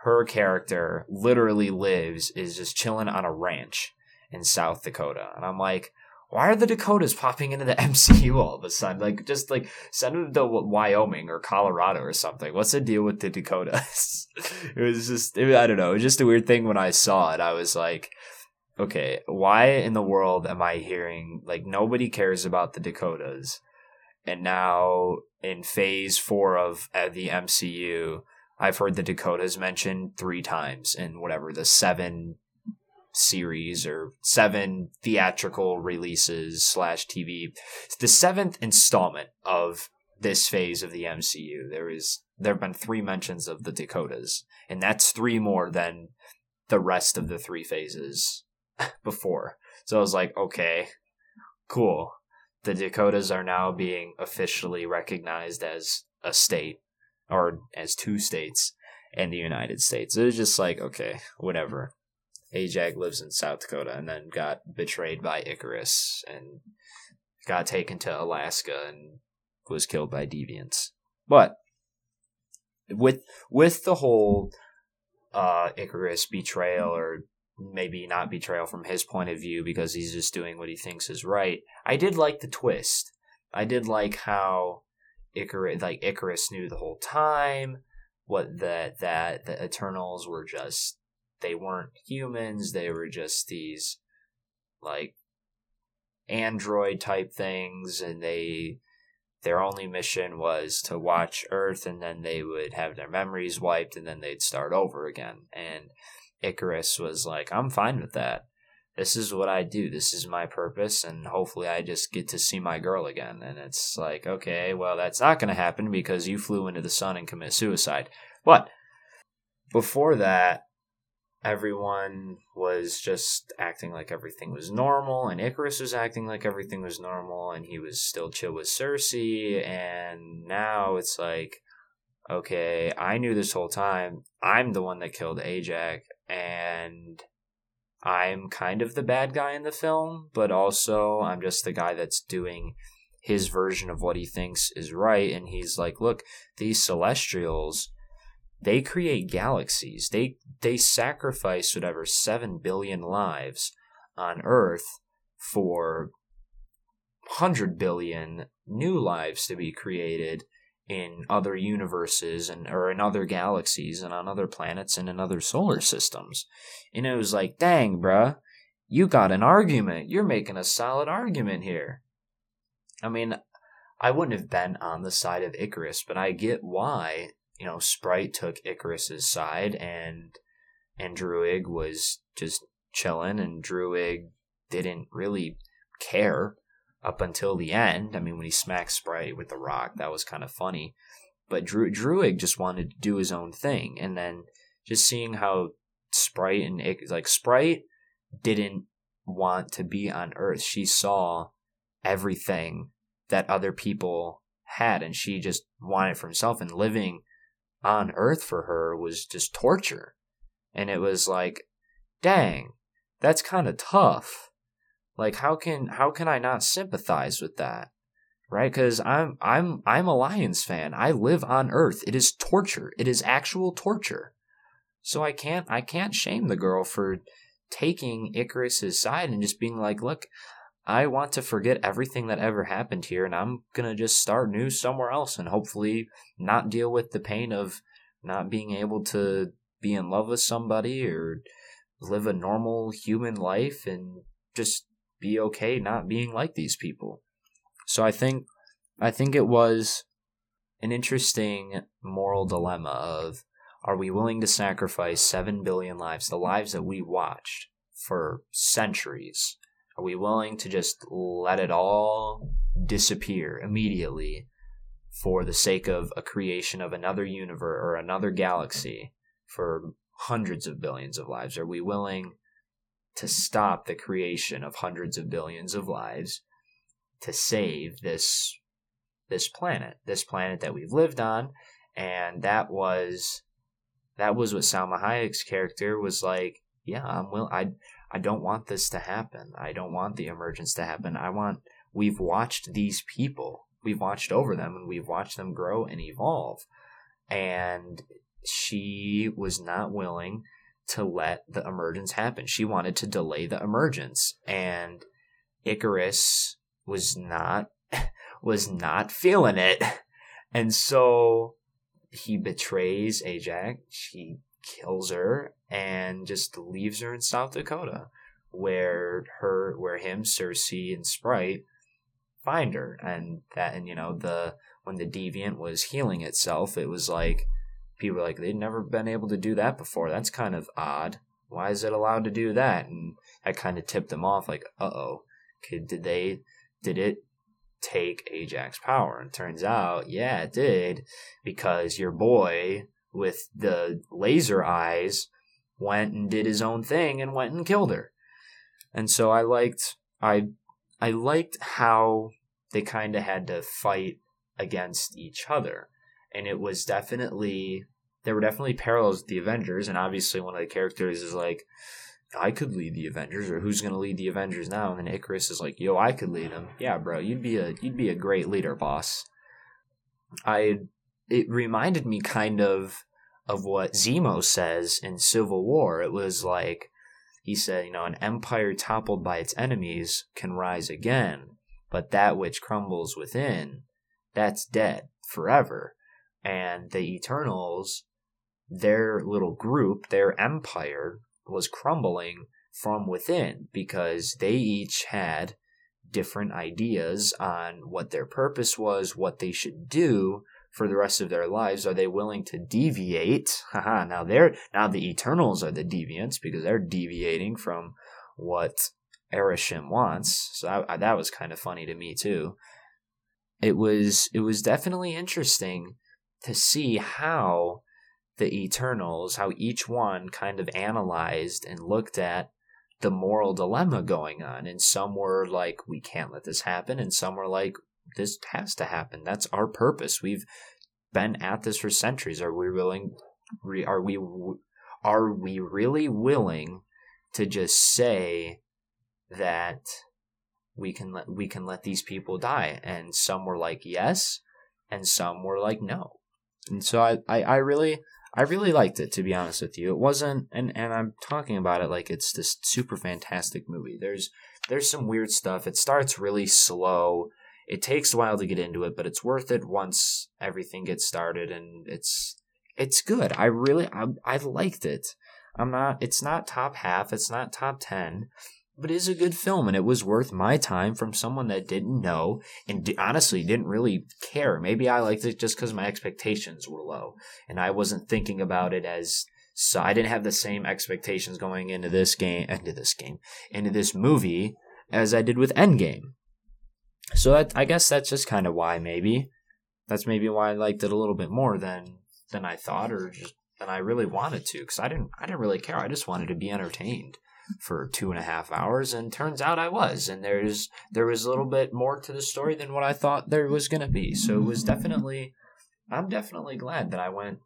Her character literally lives is just chilling on a ranch in South Dakota, and I'm like, why are the Dakotas popping into the MCU all of a sudden? Like, just like send them to Wyoming or Colorado or something. What's the deal with the Dakotas? it was just, it, I don't know, it was just a weird thing when I saw it. I was like, okay, why in the world am I hearing like nobody cares about the Dakotas? And now in phase four of uh, the MCU, I've heard the Dakotas mentioned three times in whatever the seven series or seven theatrical releases slash TV. It's The seventh installment of this phase of the MCU. There is there have been three mentions of the Dakotas, and that's three more than the rest of the three phases before. So I was like, okay, cool. The Dakotas are now being officially recognized as a state or as two states in the United States. It was just like, okay, whatever. Ajak lives in South Dakota and then got betrayed by Ikaris and got taken to Alaska and was killed by deviants. But with with the whole uh, Ikaris betrayal or maybe not betrayal from his point of view because he's just doing what he thinks is right. I did like the twist. I did like how Ikaris like Ikaris knew the whole time what that that the Eternals were just they weren't humans, they were just these like android type things and they their only mission was to watch Earth and then they would have their memories wiped and then they'd start over again. And Ikaris was like, I'm fine with that. This is what I do. This is my purpose, and hopefully, I just get to see my girl again. And it's like, okay, well, that's not going to happen because you flew into the sun and commit suicide. But before that, everyone was just acting like everything was normal, and Ikaris was acting like everything was normal, and he was still chill with Sersi. and now it's like, okay, I knew this whole time. I'm the one that killed Ajak, and I'm kind of the bad guy in the film, but also I'm just the guy that's doing his version of what he thinks is right, and he's like, look, these celestials they create galaxies. They they sacrifice whatever seven billion lives on Earth for hundred billion new lives to be created in other universes and or in other galaxies and on other planets and in other solar systems. And it was like, dang, bruh, you got an argument. You're making a solid argument here. I mean, I wouldn't have been on the side of Ikaris, but I get why you know, Sprite took Ikaris's side and and Druig was just chilling and Druig didn't really care up until the end. I mean, when he smacked Sprite with the rock, that was kind of funny. But Dru- Druig just wanted to do his own thing, and then just seeing how Sprite and like Sprite didn't want to be on Earth. She saw everything that other people had, and she just wanted for herself. And living on earth for her was just torture. And it was like, dang, that's kind of tough. Like how can how can I not sympathize with that? Right? Cuz I'm I'm I'm a Lions fan. I live on earth. It is torture. It is actual torture. So I can't I can't shame the girl for taking Ikaris's side and just being like, "Look, I want to forget everything that ever happened here and I'm going to just start new somewhere else and hopefully not deal with the pain of not being able to be in love with somebody or live a normal human life and just be okay not being like these people. So I think I think it was an interesting moral dilemma of are we willing to sacrifice 7 billion lives, the lives that we watched for centuries are we willing to just let it all disappear immediately for the sake of a creation of another universe or another galaxy for hundreds of billions of lives? Are we willing to stop the creation of hundreds of billions of lives to save this this planet, this planet that we've lived on? And that was that was what Salma Hayek's character was like. Yeah, I'm will. I I don't want this to happen. I don't want the emergence to happen. I want, we've watched these people, we've watched over them and we've watched them grow and evolve. And she was not willing to let the emergence happen. She wanted to delay the emergence. And Ikaris was not, was not feeling it. And so he betrays Ajax. She kills her and just leaves her in South Dakota, where her, where him, Sersi, and Sprite find her, and that, and you know, the when the deviant was healing itself, it was like people like they'd never been able to do that before. That's kind of odd. Why is it allowed to do that? And I kind of tipped them off, like, uh oh, did they, did it take Ajak's power? And turns out, yeah, it did, because your boy with the laser eyes went and did his own thing and went and killed her. And so I liked I I liked how they kind of had to fight against each other. And it was definitely there were definitely parallels with the Avengers and obviously one of the characters is like I could lead the Avengers, or who's going to lead the Avengers now? And then Ikaris is like, "Yo, I could lead them." Yeah, bro, you'd be a you'd be a great leader, boss. I it reminded me kind of of what Zemo says in Civil War. It was like he said, you know, an empire toppled by its enemies can rise again, but that which crumbles within, that's dead forever. And the Eternals, their little group, their empire, was crumbling from within because they each had different ideas on what their purpose was, what they should do for the rest of their lives. Are they willing to deviate? Haha, now they're now the Eternals are the deviants because they're deviating from what Arishem wants. So I, I, uh, that was kind of funny to me too. It was it was definitely interesting to see how the Eternals, how each one kind of analyzed and looked at the moral dilemma going on. And some were like, we can't let this happen. And some were like, this has to happen. That's our purpose. We've been at this for centuries. Are we willing? Are we? Are we really willing to just say that we can let we can let these people die? And some were like yes, and some were like no. And so I, I, I really I really liked it to be honest with you. It wasn't and and I'm talking about it like it's this super fantastic movie. There's there's some weird stuff. It starts really slow. It takes a while to get into it, but it's worth it once everything gets started and it's it's good. I really I I liked it. I'm not it's not top half, it's not top 10, but it is a good film and it was worth my time from someone that didn't know and d- honestly didn't really care. Maybe I liked it just because my expectations were low and I wasn't thinking about it as so I didn't have the same expectations going into this game, into this game, into this movie as I did with Endgame. So that, I guess that's just kind of why maybe that's maybe why I liked it a little bit more than than I thought or just than I really wanted to because I didn't I didn't really care. I just wanted to be entertained for two and a half hours, and turns out I was. And there's there was a little bit more to the story than what I thought there was gonna be. So it was definitely, I'm definitely glad that I went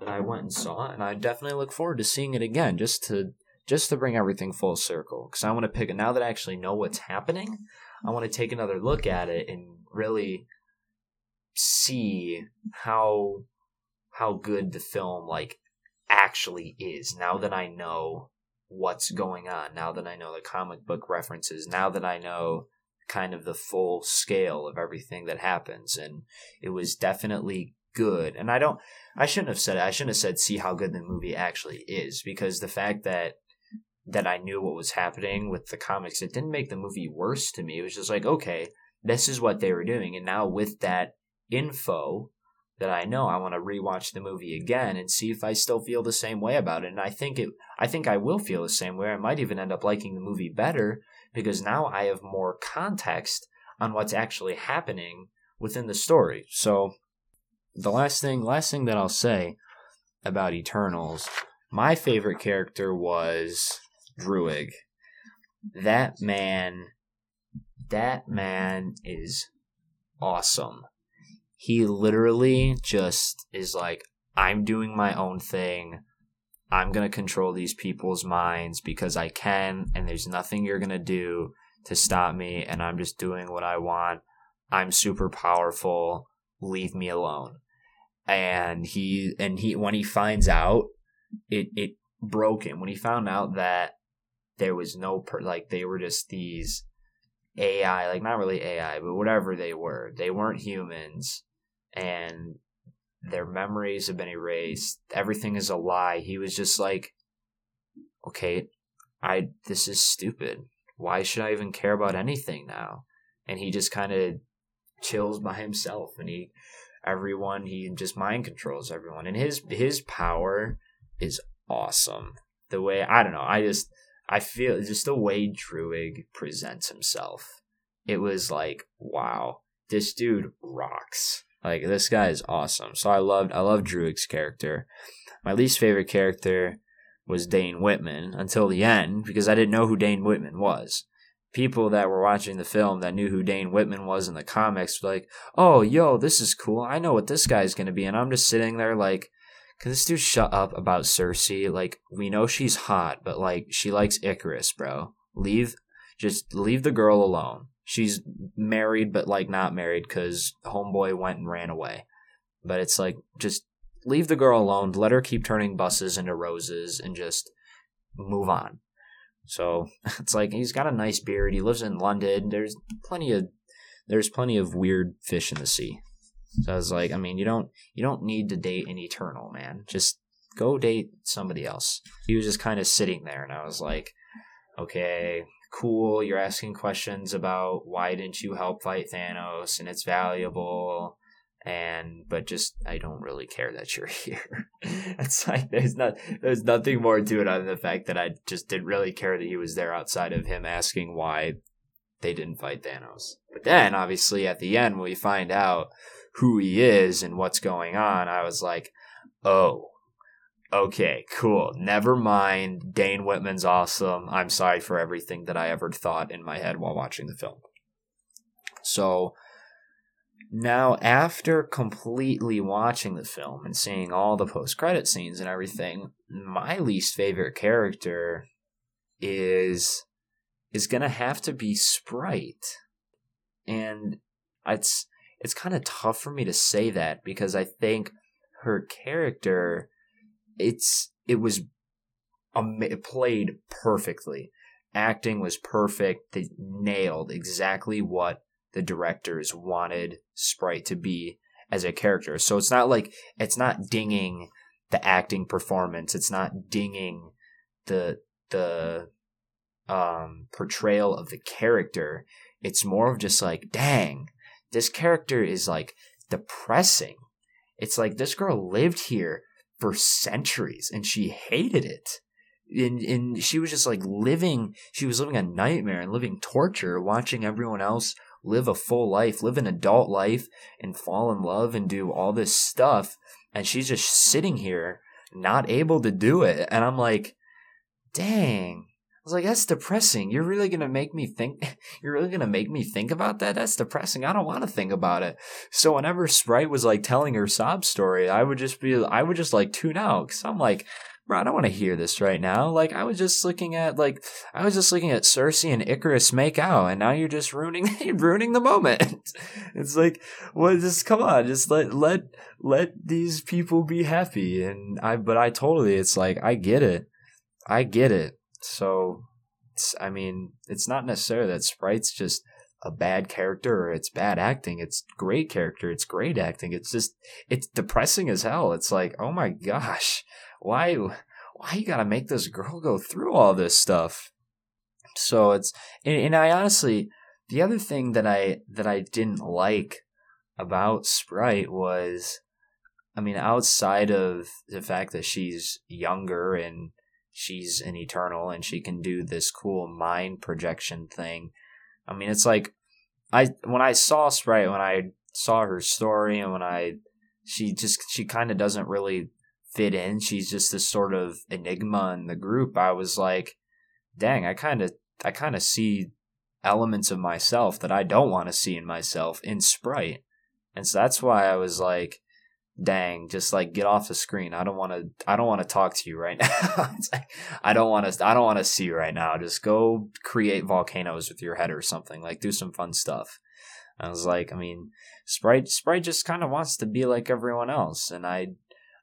that I went and saw it, and I definitely look forward to seeing it again, just to just to bring everything full circle. Because I want to pick it now that I actually know what's happening. I want to take another look at it and really see how how good the film like actually is now that I know what's going on now that I know the comic book references, now that I know kind of the full scale of everything that happens. And it was definitely good. And I don't, I shouldn't have said. I shouldn't have said, see how good the movie actually is, because the fact that, that I knew what was happening with the comics, it didn't make the movie worse to me. It was just like, okay, this is what they were doing. And now with that info, that I know I want to rewatch the movie again and see if I still feel the same way about it. And I think it I think I will feel the same way. I might even end up liking the movie better because now I have more context on what's actually happening within the story. So the last thing last thing that I'll say about Eternals, my favorite character was Druig. That man that man is awesome he literally just is like, I'm doing my own thing. I'm going to control these people's minds because I can, and there's nothing you're going to do to stop me, and I'm just doing what I want. I'm super powerful. Leave me alone. And he, and he, when he finds out, it, it broke him. When he found out that there was no, per, like, they were just these AI, like, not really AI, but whatever they were, they weren't humans and their memories have been erased. Everything is a lie. He was just like, okay, I this is stupid. Why should I even care about anything now? And he just kind of chills by himself, and he everyone he just mind controls everyone, and his his power is awesome. The way I don't know, I just I feel just the way Druig presents himself. It was like, wow, this dude rocks. Like this guy is awesome. So I loved I love Druig's character. My least favorite character was Dane Whitman until the end because I didn't know who Dane Whitman was. People that were watching the film that knew who Dane Whitman was in the comics were like, "Oh, yo, this is cool. I know what this guy's going to be." And I'm just sitting there like, "Can this dude shut up about Sersi? Like, we know she's hot, but like she likes Ikaris, bro. Leave just leave the girl alone. She's married but like not married cuz homeboy went and ran away." But it's like just leave the girl alone, let her keep turning buses into roses and just move on. So it's like he's got a nice beard. He lives in London. There's plenty of there's plenty of weird fish in the sea. So I was like, I mean, you don't you don't need to date an eternal man. Just go date somebody else. He was just kind of sitting there, and I was like, okay, cool. You're asking questions about why didn't you help fight Thanos, and it's valuable and but just I don't really care that you're here. it's like there's not there's nothing more to it other than the fact that I just didn't really care that he was there outside of him asking why they didn't fight Thanos. But then obviously at the end when we find out who he is and what's going on, I was like, oh. Okay, cool. Never mind. Dane Whitman's awesome. I'm sorry for everything that I ever thought in my head while watching the film. So, now, after completely watching the film and seeing all the post credit scenes and everything, my least favorite character is is gonna have to be Sprite. And it's it's kind of tough for me to say that because I think her character it's it was um, it played perfectly. Acting was perfect. They nailed exactly what the directors wanted Sprite to be as a character. So it's not like it's not dinging the acting performance. It's not dinging the the um portrayal of the character. It's more of just like, dang, this character is like depressing. It's like this girl lived here for centuries and she hated it. And, and she was just like living, she was living a nightmare and living torture, watching everyone else live a full life, live an adult life, and fall in love and do all this stuff. And she's just sitting here, not able to do it. And I'm like, dang. I was like, that's depressing. You're really gonna make me think. You're really gonna make me think about that. That's depressing. I don't want to think about it. So whenever Sprite was like telling her sob story, I would just be, I would just like tune out because I'm like, bro, I don't want to hear this right now. Like, I was just looking at like I was just looking at Sersi and Ikaris make out, and now you're just ruining ruining the moment. it's like, well, just come on, just let let let these people be happy. And I, but I totally, it's like I get it, I get it. So, I mean, it's not necessarily that Sprite's just a bad character or it's bad acting. It's great character. It's great acting. It's just it's depressing as hell. It's like, oh my gosh, why why you gotta make this girl go through all this stuff? So it's and, and I honestly the other thing that I that I didn't like about Sprite was I mean outside of the fact that she's younger and she's an eternal and she can do this cool mind projection thing. I mean it's like I when I saw Sprite when I saw her story and when I she just she kind of doesn't really fit in. She's just this sort of enigma in the group. I was like, dang, I kind of I kind of see elements of myself that I don't want to see in myself in Sprite. And so that's why I was like, dang, just like get off the screen. I don't want to I don't want to talk to you right now. like, I don't want to I don't want to see you right now. Just go create volcanoes with your head or something. Like do some fun stuff. I was like, I mean, Sprite Sprite just kind of wants to be like everyone else and I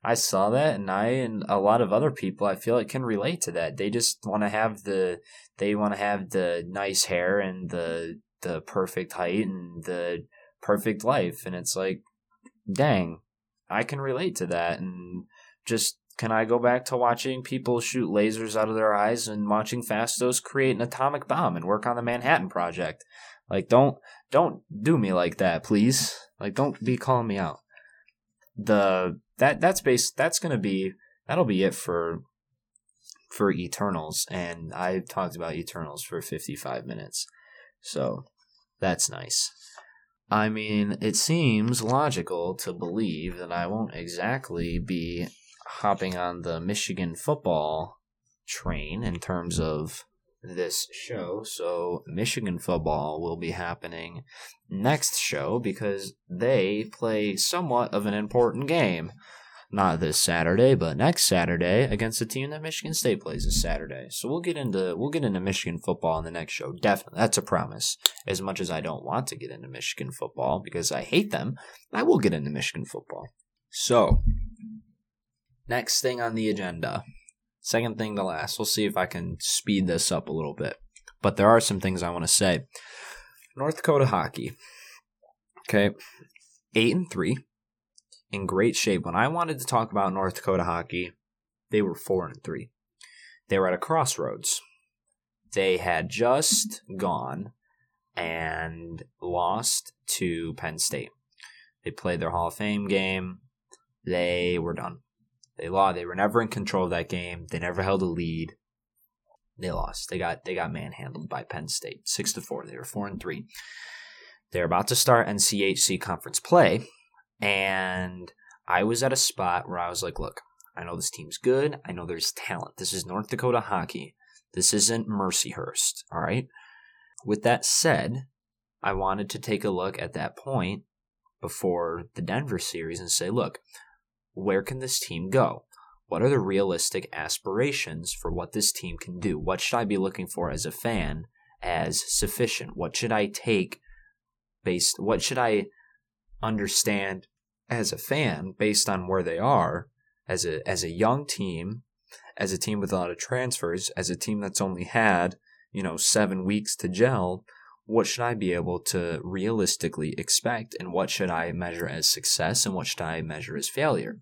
I saw that, and I and a lot of other people I feel like can relate to that. They just want to have the they want to have the nice hair and the the perfect height and the perfect life, and it's like, dang, I can relate to that, and just can I go back to watching people shoot lasers out of their eyes and watching Phastos create an atomic bomb and work on the Manhattan Project? Like, don't don't do me like that, please. Like, don't be calling me out. The that that's base that's gonna be that'll be it for for Eternals, and I talked about Eternals for fifty five minutes, so that's nice. I mean, it seems logical to believe that I won't exactly be hopping on the Michigan football train in terms of this show. So Michigan football will be happening next show because they play somewhat of an important game. Not this Saturday, but next Saturday against the team that Michigan State plays this Saturday. So we'll get into we'll get into Michigan football in the next show. Definitely, that's a promise. As much as I don't want to get into Michigan football because I hate them, I will get into Michigan football. So, next thing on the agenda Second thing to last. We'll see if I can speed this up a little bit. But there are some things I want to say. North Dakota hockey. Okay. Eight and three. In great shape. When I wanted to talk about North Dakota hockey, they were four and three. They were at a crossroads. They had just gone and lost to Penn State. They played their Hall of Fame game. They were done. They lost. They were never in control of that game. They never held a lead. They lost. They got they got manhandled by Penn State, six to four. They were four and three. They're about to start NCHC conference play, and I was at a spot where I was like, "Look, I know this team's good. I know there's talent. This is North Dakota hockey. This isn't Mercyhurst. All right." With that said, I wanted to take a look at that point before the Denver series and say, look, where can this team go? What are the realistic aspirations for what this team can do? What should I be looking for as a fan as sufficient? What should I take based what should I understand as a fan based on where they are as a as a young team, as a team with a lot of transfers, as a team that's only had, you know, 7 weeks to gel? what should I be able to realistically expect and what should I measure as success and what should I measure as failure?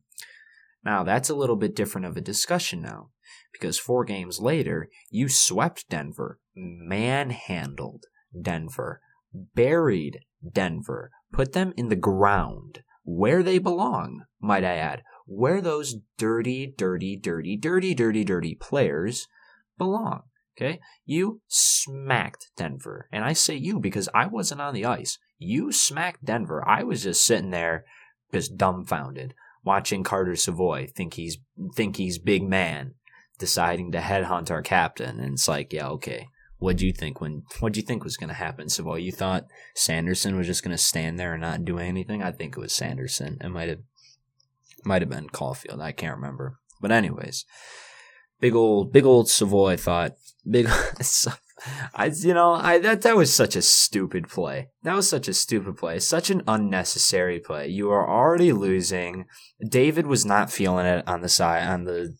Now, that's a little bit different of a discussion now because four games later, you swept Denver, manhandled Denver, buried Denver, put them in the ground where they belong, might I add, where those dirty, dirty, dirty, dirty, dirty, dirty players belong. Okay. You smacked Denver. And I say you because I wasn't on the ice. You smacked Denver. I was just sitting there just dumbfounded watching Carter Savoie think he's think he's big man deciding to headhunt our captain and it's like, yeah, okay. What'd you think when what'd you think was gonna happen, Savoie? You thought Sanderson was just gonna stand there and not do anything? I think it was Sanderson. It might have might have been Caulfield. I can't remember. But anyways, big old big old Savoie thought big I you know I that that was such a stupid play. That was such a stupid play. Such an unnecessary play. You are already losing. David was not feeling it on the side on the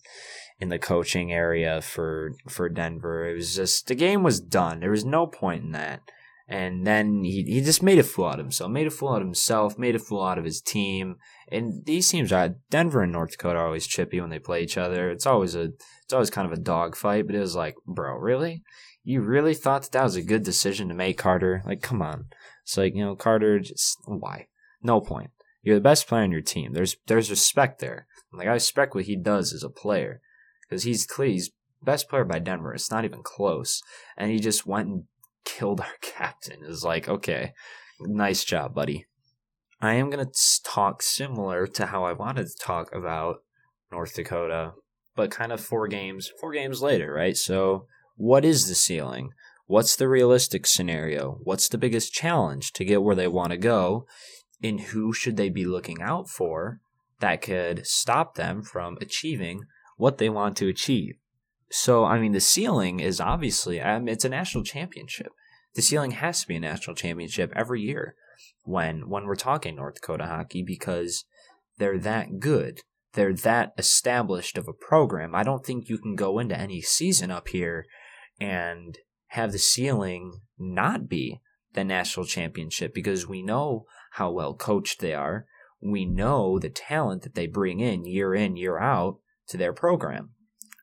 in the coaching area for for Denver. It was just the game was done. There was no point in that. And then he he just made a fool out of himself. Made a fool out of himself. Made a fool out of his team. And these teams are Denver and North Dakota are always chippy when they play each other. It's always a it's always kind of a dogfight, but it was like, bro, really? You really thought that, that was a good decision to make, Carter? Like, come on. It's like, you know, Carter, just why? No point. You're the best player on your team. There's there's respect there. Like I respect what he does as a player because he's. He's best player by Denver. It's not even close, and he just went and killed our captain. It's like, okay, nice job, buddy. I am gonna talk similar to how I wanted to talk about North Dakota but kind of four games, four games later, right? So, what is the ceiling? What's the realistic scenario? What's the biggest challenge to get where they want to go? And who should they be looking out for that could stop them from achieving what they want to achieve? So, I mean, the ceiling is obviously, I mean, it's a national championship. The ceiling has to be a national championship every year when when we're talking North Dakota hockey because they're that good they're that established of a program. I don't think you can go into any season up here and have the ceiling not be the national championship because we know how well coached they are. We know the talent that they bring in year in, year out to their program.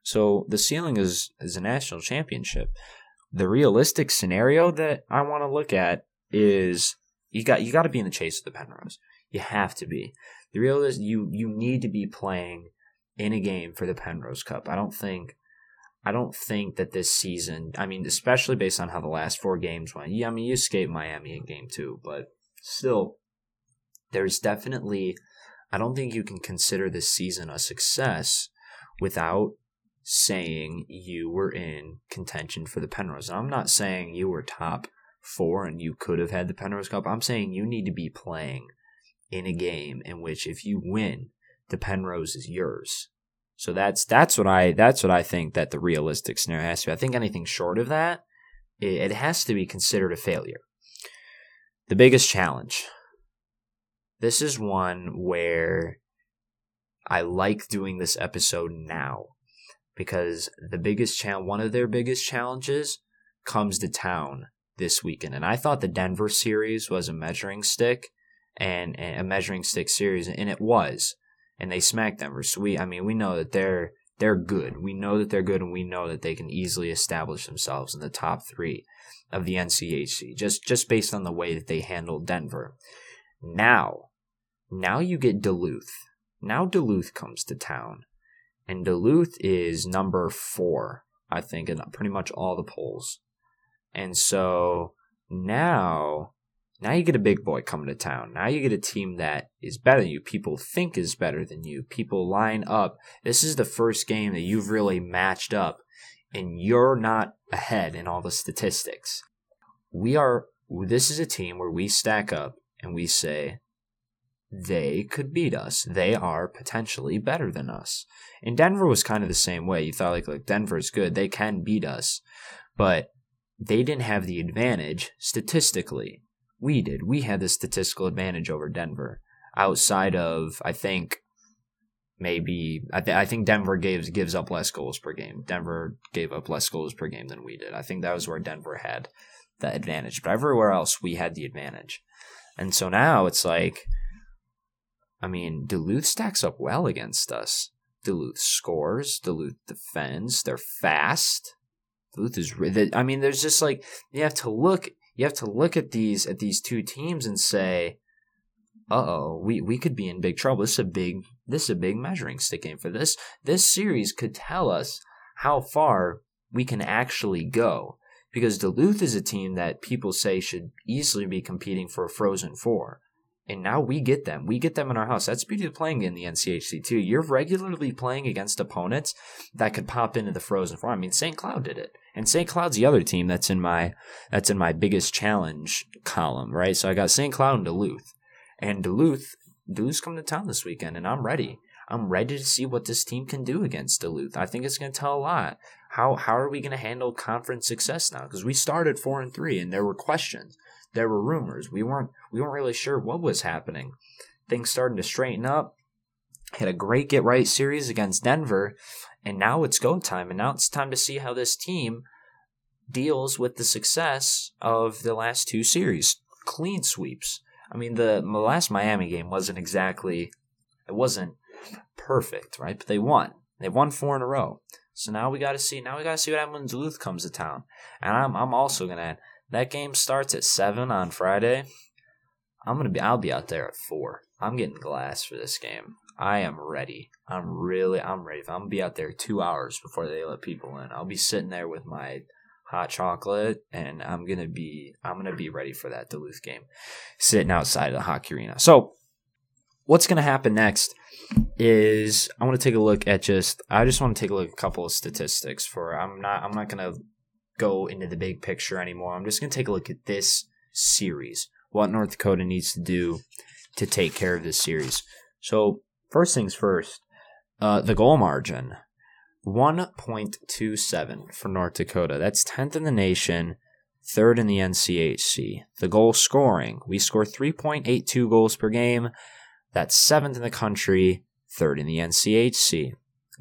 So the ceiling is, is a national championship. The realistic scenario that I want to look at is you got you got to be in the chase of the Penrose. You have to be. The real is you you need to be playing in a game for the Penrose Cup. I don't think I don't think that this season, I mean, especially based on how the last four games went. Yeah, I mean, you escaped Miami in game two, but still, there's definitely, I don't think you can consider this season a success without saying you were in contention for the Penrose. I'm not saying you were top four and you could have had the Penrose Cup. I'm saying you need to be playing in a game in which if you win, the Penrose is yours. So that's that's what I that's what I think that the realistic scenario has to be. I think anything short of that, it, it has to be considered a failure. The biggest challenge. This is one where I like doing this episode now because the biggest challenge, one of their biggest challenges, comes to town this weekend. And I thought the Denver series was a measuring stick and, and a measuring stick series, and it was. And they smacked Denver. So we, I mean, we know that they're they're good. We know that they're good, and we know that they can easily establish themselves in the top three of the NCHC just just based on the way that they handled Denver. Now, now you get Duluth. Now Duluth comes to town, and Duluth is number four, I think, in pretty much all the polls. And so now now you get a big boy coming to town. Now you get a team that is better than you. People think is better than you. People line up. This is the first game that you've really matched up and you're not ahead in all the statistics. We are, this is a team where we stack up and we say, they could beat us. They are potentially better than us. And Denver was kind of the same way. You thought like, like Denver's good. They can beat us. But they didn't have the advantage statistically we did. We had the statistical advantage over Denver. Outside of, I think, maybe I, th- I think Denver gives gives up less goals per game. Denver gave up less goals per game than we did. I think that was where Denver had the advantage. But everywhere else, we had the advantage. And so now it's like, I mean, Duluth stacks up well against us. Duluth scores. Duluth defends. They're fast. Duluth is. I mean, there's just like you have to look you have to look at these at these two teams and say, "Uh oh, we we could be in big trouble. This is a big this is a big measuring stick game for this. This series could tell us how far we can actually go." Because Duluth is a team that people say should easily be competing for a Frozen Four. And now we get them. We get them in our house. That's beauty of playing in the NCHC too. You're regularly playing against opponents that could pop into the Frozen Four. I mean, St. Cloud did it. And St. Cloud's the other team that's in my that's in my biggest challenge column, right? So I got St. Cloud and Duluth. And Duluth, Duluth's coming to town this weekend, and I'm ready. I'm ready to see what this team can do against Duluth. I think it's going to tell a lot. How how are we going to handle conference success now? Because we started four and three, and there were questions, there were rumors. We weren't we weren't really sure what was happening. Things starting to straighten up. Had a great get right series against Denver, and now it's go time, and now it's time to see how this team deals with the success of the last two series. Clean sweeps. I mean, the last Miami game wasn't exactly, it wasn't perfect, right? But they won. They won four in a row. So now we got to see. Now we got to see what happens when Duluth comes to town. And I'm I'm also gonna. That game starts at seven on Friday. I'm gonna be. I'll be out there at four. I'm getting glass for this game. I am ready. I'm really, I'm ready. I'm gonna be out there two hours before they let people in. I'll be sitting there with my hot chocolate, and I'm gonna be, I'm gonna be ready for that Duluth game, sitting outside of the hockey arena. So, what's gonna happen next is I want to take a look at just, I just want to take a look at a couple of statistics for. I'm not, I'm not gonna go into the big picture anymore. I'm just gonna take a look at this series, what North Dakota needs to do to take care of this series. So First things first, uh, the goal margin 1.27 for North Dakota. That's 10th in the nation, third in the NCHC. The goal scoring, we score 3.82 goals per game. That's seventh in the country, third in the NCHC.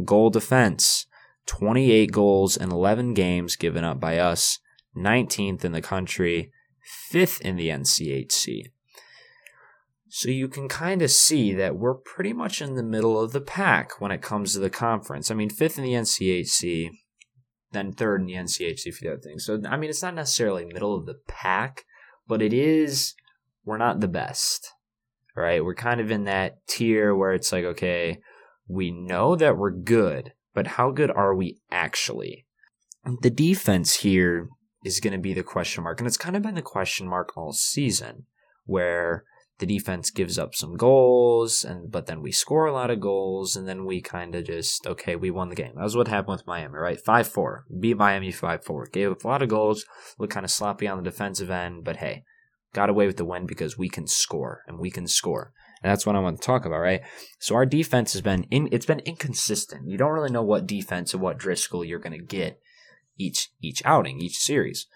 Goal defense, 28 goals in 11 games given up by us, 19th in the country, fifth in the NCHC. So you can kind of see that we're pretty much in the middle of the pack when it comes to the conference. I mean, fifth in the NCHC, then third in the NCHC for the other things. So, I mean, it's not necessarily middle of the pack, but it is, we're not the best, right? We're kind of in that tier where it's like, okay, we know that we're good, but how good are we actually? The defense here is going to be the question mark, and it's kind of been the question mark all season, where the defense gives up some goals and but then we score a lot of goals and then we kind of just okay we won the game. That was what happened with miami right? 5-4 beat miami 5-4 gave up a lot of goals looked kind of sloppy on the defensive end but hey got away with the win because we can score and we can score and that's what i want to talk about right so our defense has been in it's been inconsistent you don't really know what defense and what driscoll you're going to get each each outing each series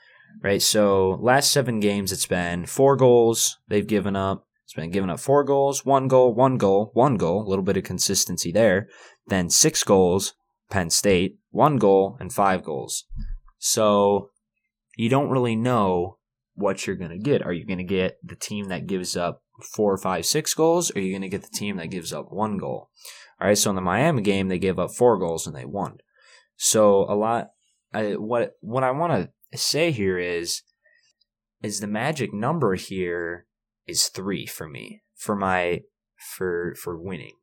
right so last seven games it's been four goals they've given up it's been giving up four goals, one goal, one goal, one goal, a little bit of consistency there. Then six goals, Penn State, one goal, and five goals. So you don't really know what you're going to get. Are you going to get the team that gives up four, five, six goals, or are you going to get the team that gives up one goal? All right, so in the Miami game, they gave up four goals and they won. So a lot. I, what what I want to say here is, is the magic number here is three for me for my for for winning,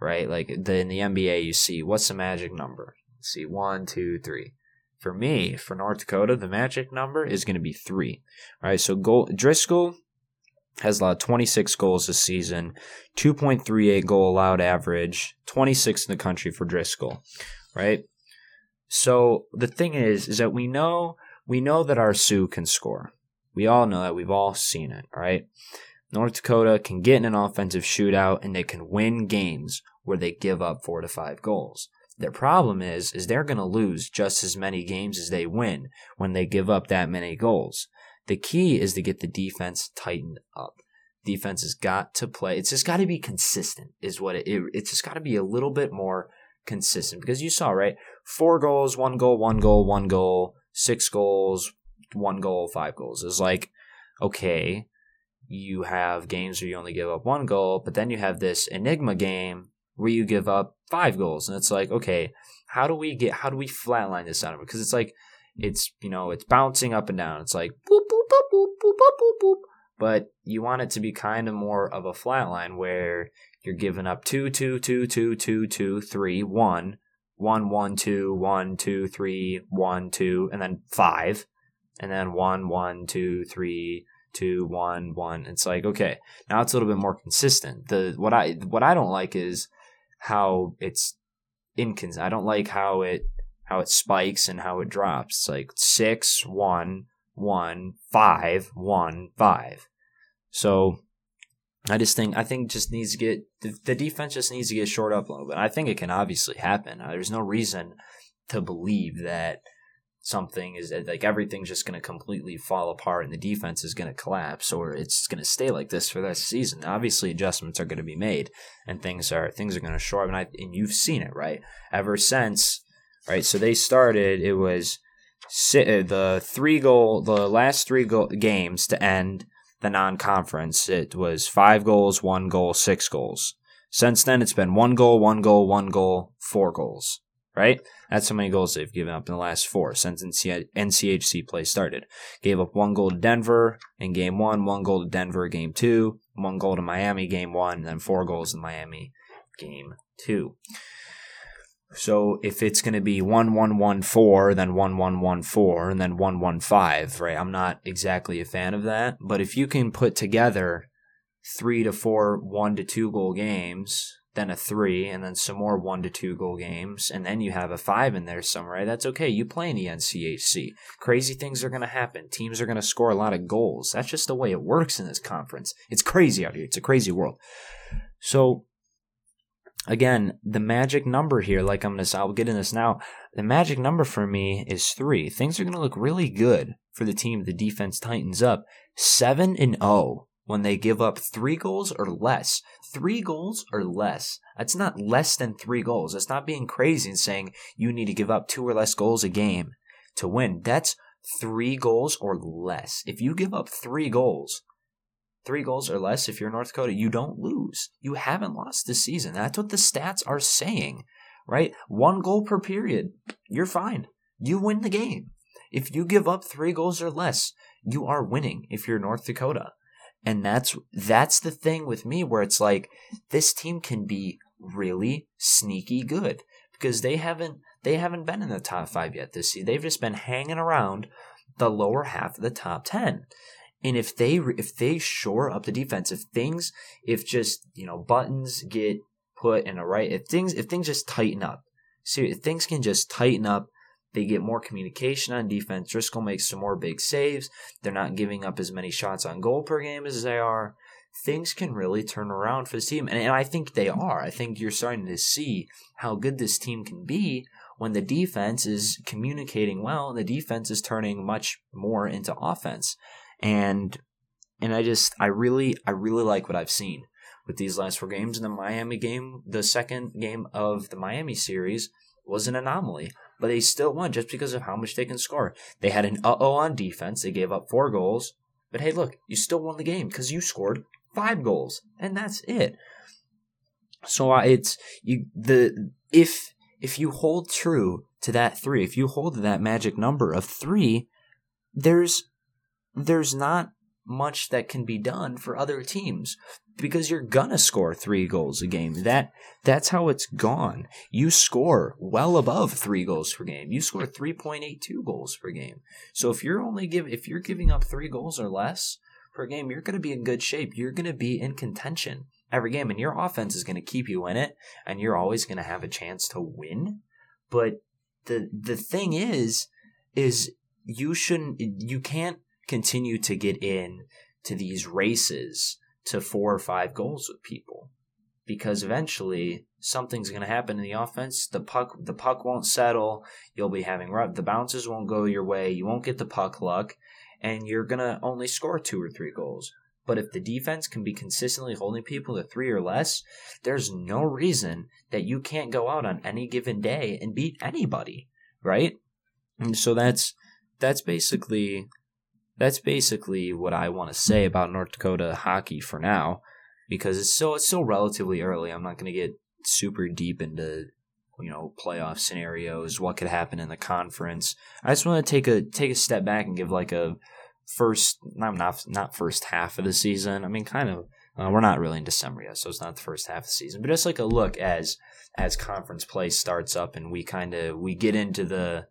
right? Like the, in the NBA, you see what's the magic number? see one, two, three. For me, for North Dakota, the magic number is going to be three. All right, so goal Driscoll has allowed 26 goals this season, 2.38 goal allowed average, 26 in the country for Driscoll, right? So the thing is, is that we know we know that our Sioux can score. We all know that. We've all seen it, right? North Dakota can get in an offensive shootout and they can win games where they give up four to five goals. Their problem is, is they're going to lose just as many games as they win when they give up that many goals. The key is to get the defense tightened up. Defense has got to play. It's just got to be consistent, is what it, it it's just got to be a little bit more consistent because you saw, right? Four goals, one goal, one goal, one goal, six goals, one goal, five goals. Is like, okay, you have games where you only give up one goal, but then you have this enigma game where you give up five goals. And it's like, okay, how do we get, how do we flatline this out? Of it? Because it's like, it's, you know, it's bouncing up and down. It's like, boop, boop, boop, boop, boop. But you want it to be kind of more of a flat line where you're giving up two, two, two, two, two, two, three, one, one, one, two, one, two, three, one, two, and then five, and then one, one, two, three, two, one, one. It's like okay, now it's a little bit more consistent. The what I what I don't like is how it's inconsistent. I don't like how it how it spikes and how it drops. It's like six, one, one, five, one, five. So I just think I think just needs to get the, the defense just needs to get short up a little bit. I think it can obviously happen. Uh, there's no reason to believe that something is like everything's just going to completely fall apart and the defense is going to collapse or it's going to stay like this for this season. Obviously, adjustments are going to be made and things are things are going to show up. And, I, and you've seen it right ever since, right? So they started. It was Uh, the three goal, the last three goal, games to end the non-conference. It was five goals, one goal, six goals. Since then, it's been one goal, one goal, one goal, four goals right? That's how many goals they've given up in the last four since NCHC play started. Gave up one goal to Denver in game one, one goal to Denver game two, one goal to Miami game one, and then four goals in Miami game two. So if it's going to be 1 1 1 4, then 1 1 1 4, and then 1 1 5, right? I'm not exactly a fan of that. But if you can put together three to four, one to two goal games then a three, and then some more one to two goal games, and then you have a five in there somewhere. That's okay. You play in the NCHC. Crazy things are going to happen. Teams are going to score a lot of goals. That's just the way it works in this conference. It's crazy out here. It's a crazy world. So, again, the magic number here, like I'm to, I'll get in this now. The magic number for me is three. Things are to look really good for the team. The defense tightens up. Seven and zero oh when they give up three goals or less. Three goals or less. That's not less than three goals. That's not being crazy and saying you need to give up two or less goals a game to win. That's three goals or less. If you give up three goals, three goals or less, if you're North Dakota, you don't lose. You haven't lost this season. That's what the stats are saying, right? One goal per period, you're fine. You win the game. If you give up three goals or less, you are winning if you're North Dakota. And that's that's the thing with me where it's like this team can be really sneaky good because they haven't they haven't been in the top 5 yet this season. They've just been hanging around the lower half of the top 10. And if they if they shore up the defense, if things if just you know buttons get put in a right, if things if things just tighten up, see if things can just tighten up, they get more communication on defense. Driscoll makes some more big saves. They're not giving up as many shots on goal per game as they are. Things can really turn around for this team, and, and I think they are. I think you're starting to see how good this team can be when the defense is communicating well and the defense is turning much more into offense. And and I just I really I really like what I've seen with these last four games. And the Miami game, the second game of the Miami series, was an anomaly. But they still won just because of how much they can score. They had an uh oh on defense. They gave up four goals. But hey, look, you still won the game because you scored five goals, and that's it. So uh, it's you the if if you hold true to that three, if you hold that magic number of three, there's there's not much that can be done for other teams because you're gonna score three goals a game. That that's how it's gone. You score well above three goals per game. You score three point eight two goals per game. So if you're only give if you're giving up three goals or less per game, you're gonna be in good shape. You're gonna be in contention every game, and your offense is gonna keep you in it, and you're always gonna have a chance to win. But the the thing is, is you shouldn't you can't continue to get in to these races to four or five goals with people because eventually something's going to happen in the offense. The puck, the puck won't settle. You'll be having the bounces won't go your way. You won't get the puck luck, and you're going to only score two or three goals. But if the defense can be consistently holding people to three or less, there's no reason that you can't go out on any given day and beat anybody, right? And so that's that's basically that's basically what I want to say about North Dakota hockey for now, because it's still it's still relatively early. I'm not going to get super deep into you know playoff scenarios, what could happen in the conference. I just want to take a take a step back and give like a first not not not first half of the season. I mean, kind of. Uh, we're not really in December yet, so it's not the first half of the season, but just like a look as as conference play starts up and we kind of we get into the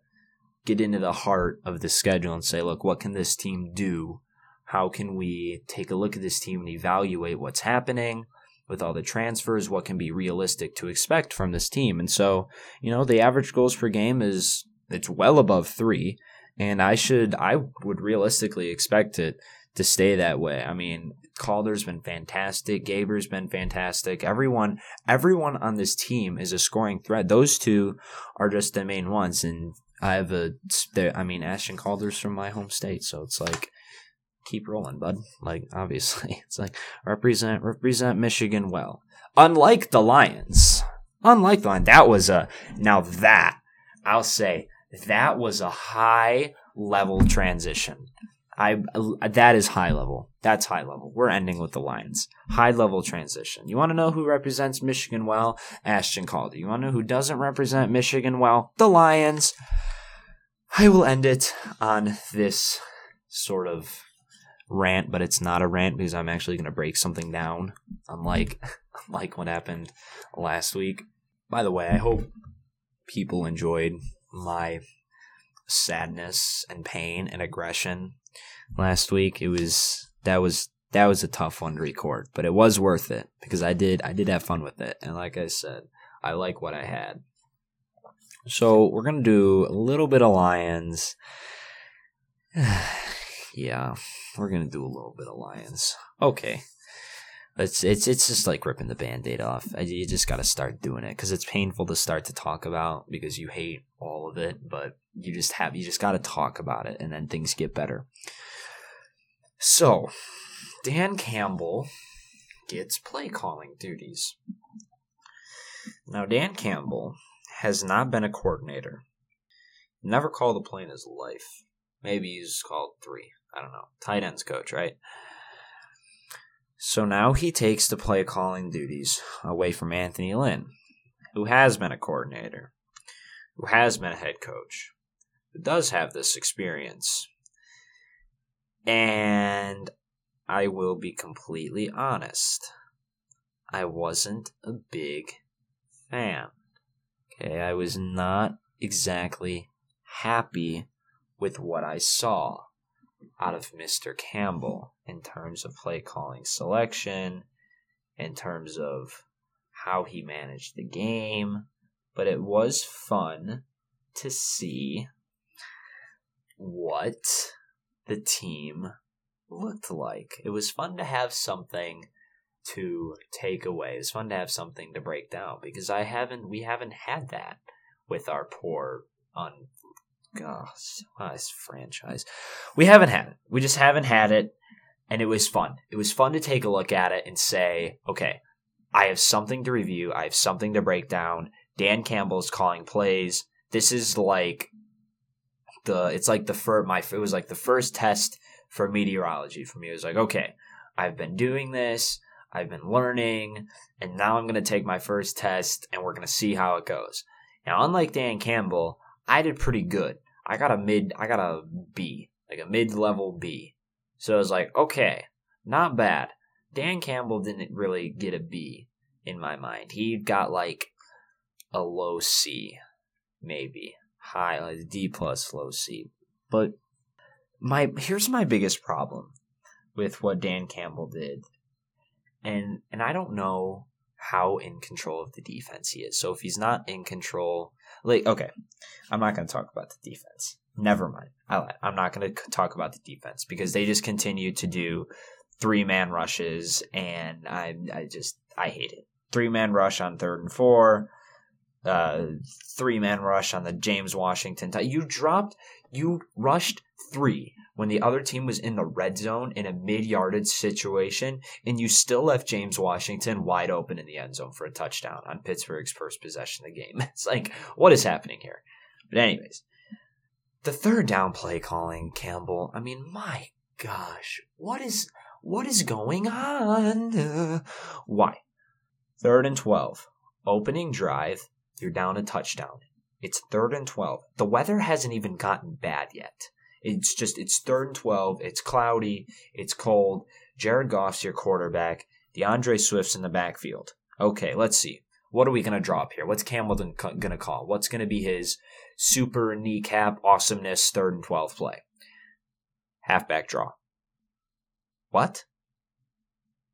get into the heart of the schedule and say, look, what can this team do? How can we take a look at this team and evaluate what's happening with all the transfers? What can be realistic to expect from this team? And so, you know, the average goals per game is it's well above three, and I should I would realistically expect it to stay that way. I mean, Calder's been fantastic. Gaber's been fantastic. Everyone, everyone on this team is a scoring threat. Those two are just the main ones, and I have a, I mean, Ashton Calder's from my home state, so it's like, keep rolling, bud. Like, obviously, it's like represent represent Michigan well. Unlike the Lions, unlike the Lions, that was a now that I'll say that was a high level transition. I that is high level. That's high level. We're ending with the Lions. High level transition. You want to know who represents Michigan well? Ashton Calder. You want to know who doesn't represent Michigan well? The Lions. I will end it on this sort of rant, but it's not a rant because I'm actually going to break something down, unlike like what happened last week. By the way, I hope people enjoyed my sadness and pain and aggression last week. It was that was that was a tough one to record, but it was worth it because I did I did have fun with it, and like I said, I like what I had. So we're gonna do a little bit of Lions. yeah, we're gonna do a little bit of Lions. Okay. It's it's it's just like ripping the band-aid off. You just got to start doing it because it's painful to start to talk about because you hate all of it, but you just have you just got to talk about it, and then things get better. So, Dan Campbell gets play calling duties. Now, Dan Campbell has not been a coordinator. Never called a play in his life. Maybe he's called three. I don't know. Tight ends coach, right? So now he takes the play calling duties away from Anthony Lynn, who has been a coordinator, who has been a head coach, who does have this experience. And I will be completely honest. I wasn't a big fan. Okay, I was not exactly happy with what I saw out of Mr. Campbell in terms of play calling selection, in terms of how he managed the game, but it was fun to see what the team looked like. It was fun to have something to take away. It's fun to have something to break down because I haven't we haven't had that with our poor un gosh, this franchise. We haven't had it. We just haven't had it and it was fun. It was fun to take a look at it and say, okay, I have something to review. I have something to break down. Dan Campbell's calling plays. This is like the it's like the first my it was like the first test for meteorology for me. It was like, okay, I've been doing this. I've been learning, and now I'm to take my first test and we're to see how it goes. Now, unlike Dan Campbell, I did pretty good. I got a mid, I got a B, like a mid level B. So I was like, okay, not bad. Dan Campbell didn't really get a B in my mind. He got like a low C, maybe high, like D plus, low C. But my here's my biggest problem with what Dan Campbell did and and I don't know how in control of the defense he is. So if he's not in control, like okay, I'm not going to talk about the defense. Never mind. I, I'm not going to talk about the defense because they just continue to do three man rushes, and I I just I hate it. Three man rush on third and four. Uh, three man rush on the James Washington. T- you dropped, you rushed three when the other team was in the red zone in a mid yardage situation, and you still left James Washington wide open in the end zone for a touchdown on Pittsburgh's first possession of the game. It's like, what is happening here? But, anyways, the third down play calling, Campbell, I mean, my gosh, what is. What is going on? Uh, why? Third and 12. Opening drive. You're down a touchdown. It's third and 12. The weather hasn't even gotten bad yet. It's just it's third and twelve. It's cloudy. It's cold. Jared Goff's your quarterback. D'Andre Swift's in the backfield. Okay, let's see. What are we gonna drop here? What's Campbell gonna call? What's gonna be his super kneecap awesomeness third and twelve play? Halfback draw. What?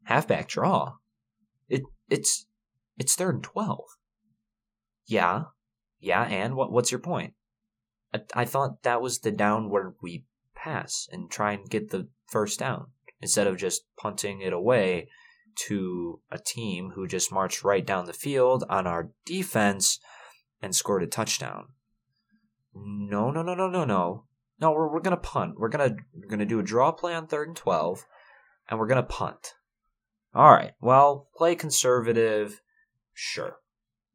Halfback draw. It it's it's third and twelve. Yeah, yeah. And what what's your point? I, I thought that was the down where we pass and try and get the first down instead of just punting it away to a team who just marched right down the field on our defense and scored a touchdown. No, no, no, no, no, no. No, we're, we're gonna punt. We're gonna we're gonna do a draw play on third and twelve, and we're gonna punt. All right. Well, play conservative. Sure.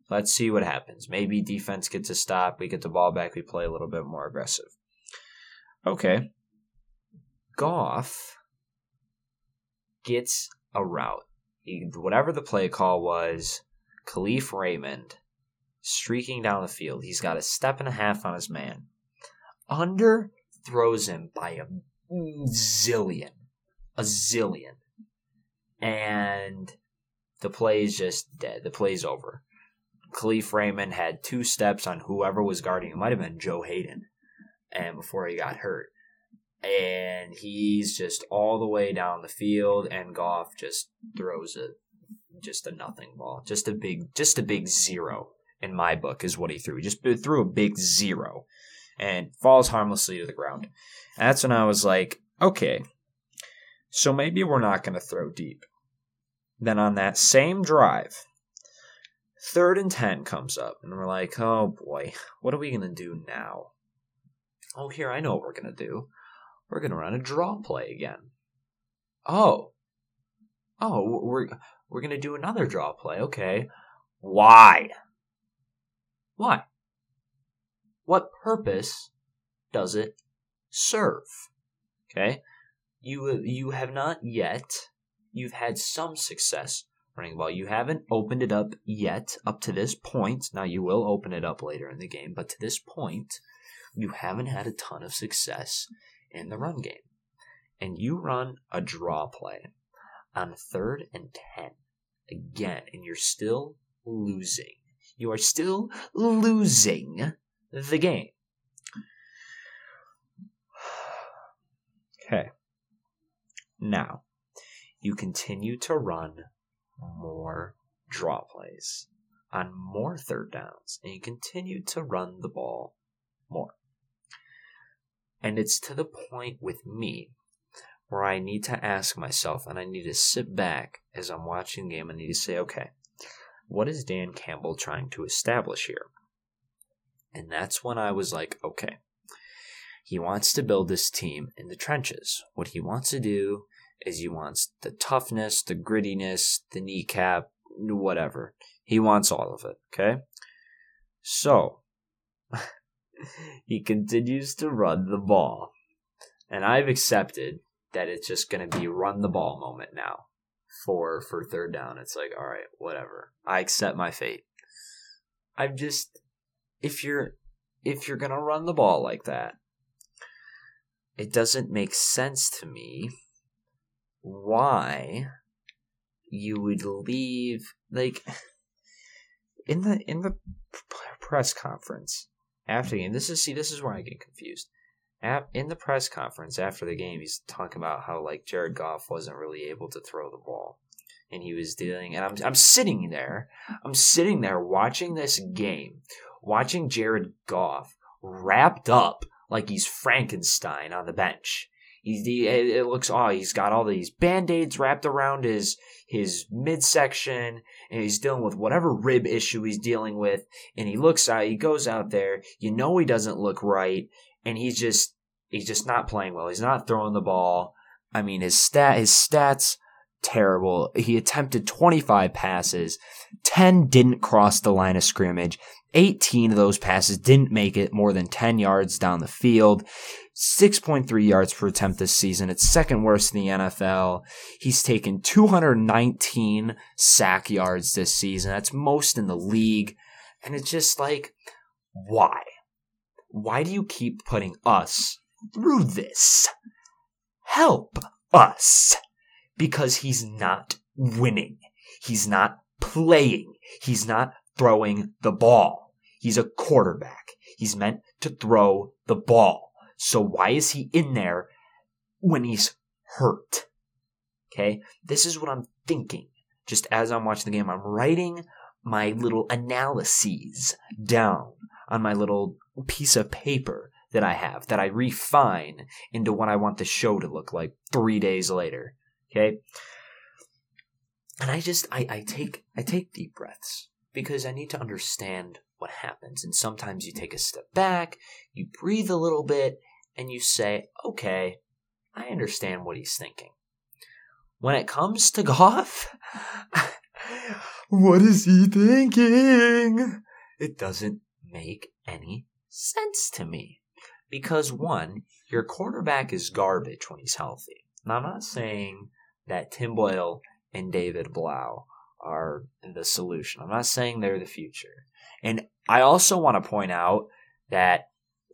Let's see what happens. Maybe defense gets a stop. We get the ball back. We play a little bit more aggressive. Okay. Goff gets a route. He, whatever the play call was, Kalif Raymond streaking down the field. He's got a step and a half on his man. Under throws him by a zillion. A zillion. And the play is just dead. The play's over. Kalif Raymond had two steps on whoever was guarding. It might have been Joe Haden, and before he got hurt, and he's just all the way down the field, and Goff just throws a just a nothing ball, just a big, just a big zero in my book is what he threw. He just threw a big zero, and falls harmlessly to the ground. And that's when I was like, okay, so maybe we're not going to throw deep. Then on that same drive, Third and 10 comes up, and we're like, oh boy, what are we going to do now? Oh, here, I know what we're going to do. We're going to run a draw play again. Oh. Oh, we're, we're going to do another draw play. Okay. Why? Why? What purpose does it serve? Okay. You, you have not yet, you've had some success running well. You haven't opened it up yet up to this point. Now you will open it up later in the game, but to this point, you haven't had a ton of success in the run game. And you run a draw play on third and 10 again, and you're still losing. You are still losing the game. Okay. Now, you continue to run more draw plays on more third downs, and you continue to run the ball more. And it's to the point with me where I need to ask myself and I need to sit back as I'm watching the game and need to say, okay, what is Dan Campbell trying to establish here? And that's when I was like, okay, he wants to build this team in the trenches. What he wants to do is he wants the toughness, the grittiness, the kneecap, whatever. He wants all of it, okay? So, he continues to run the ball. And I've accepted that it's just going to be run the ball moment now for for third down. It's like, all right, whatever. I accept my fate. I'm just if you're if you're going to run the ball like that, it doesn't make sense to me why you would leave like in the in the press conference after the game. This is see this is where I get confused. At, in the press conference after the game, he's talking about how like Jared Goff wasn't really able to throw the ball, and he was dealing. And I'm I'm sitting there, I'm sitting there watching this game, watching Jared Goff wrapped up like he's Frankenstein on the bench. He's the it looks oh he's got all these band-aids wrapped around his his midsection and he's dealing with whatever rib issue he's dealing with and he looks out he goes out there you know he doesn't look right and he's just he's just not playing well. He's not throwing the ball. I mean, his stat his stats terrible. He attempted 25 passes, 10 didn't cross the line of scrimmage. 18 of those passes didn't make it more than 10 yards down the field. 6.3 yards per attempt this season. It's second worst in the NFL. He's taken 219 sack yards this season. That's most in the league. And it's just like, why? Why do you keep putting us through this? Help us. Because he's not winning. He's not playing. He's not throwing the ball. He's a quarterback. He's meant to throw the ball. So why is he in there when he's hurt? Okay. This is what I'm thinking. Just as I'm watching the game, I'm writing my little analyses down on my little piece of paper that I have that I refine into what I want the show to look like three days later. Okay. And I just I, I take I take deep breaths because I need to understand what happens. And sometimes you take a step back, you breathe a little bit, and you say, okay, I understand what he's thinking. When it comes to Goff, what is he thinking? It doesn't make any sense to me. Because one, your quarterback is garbage when he's healthy. Now, I'm not saying that Tim Boyle and David Blough are the solution. I'm not saying they're the future. And I also want to point out that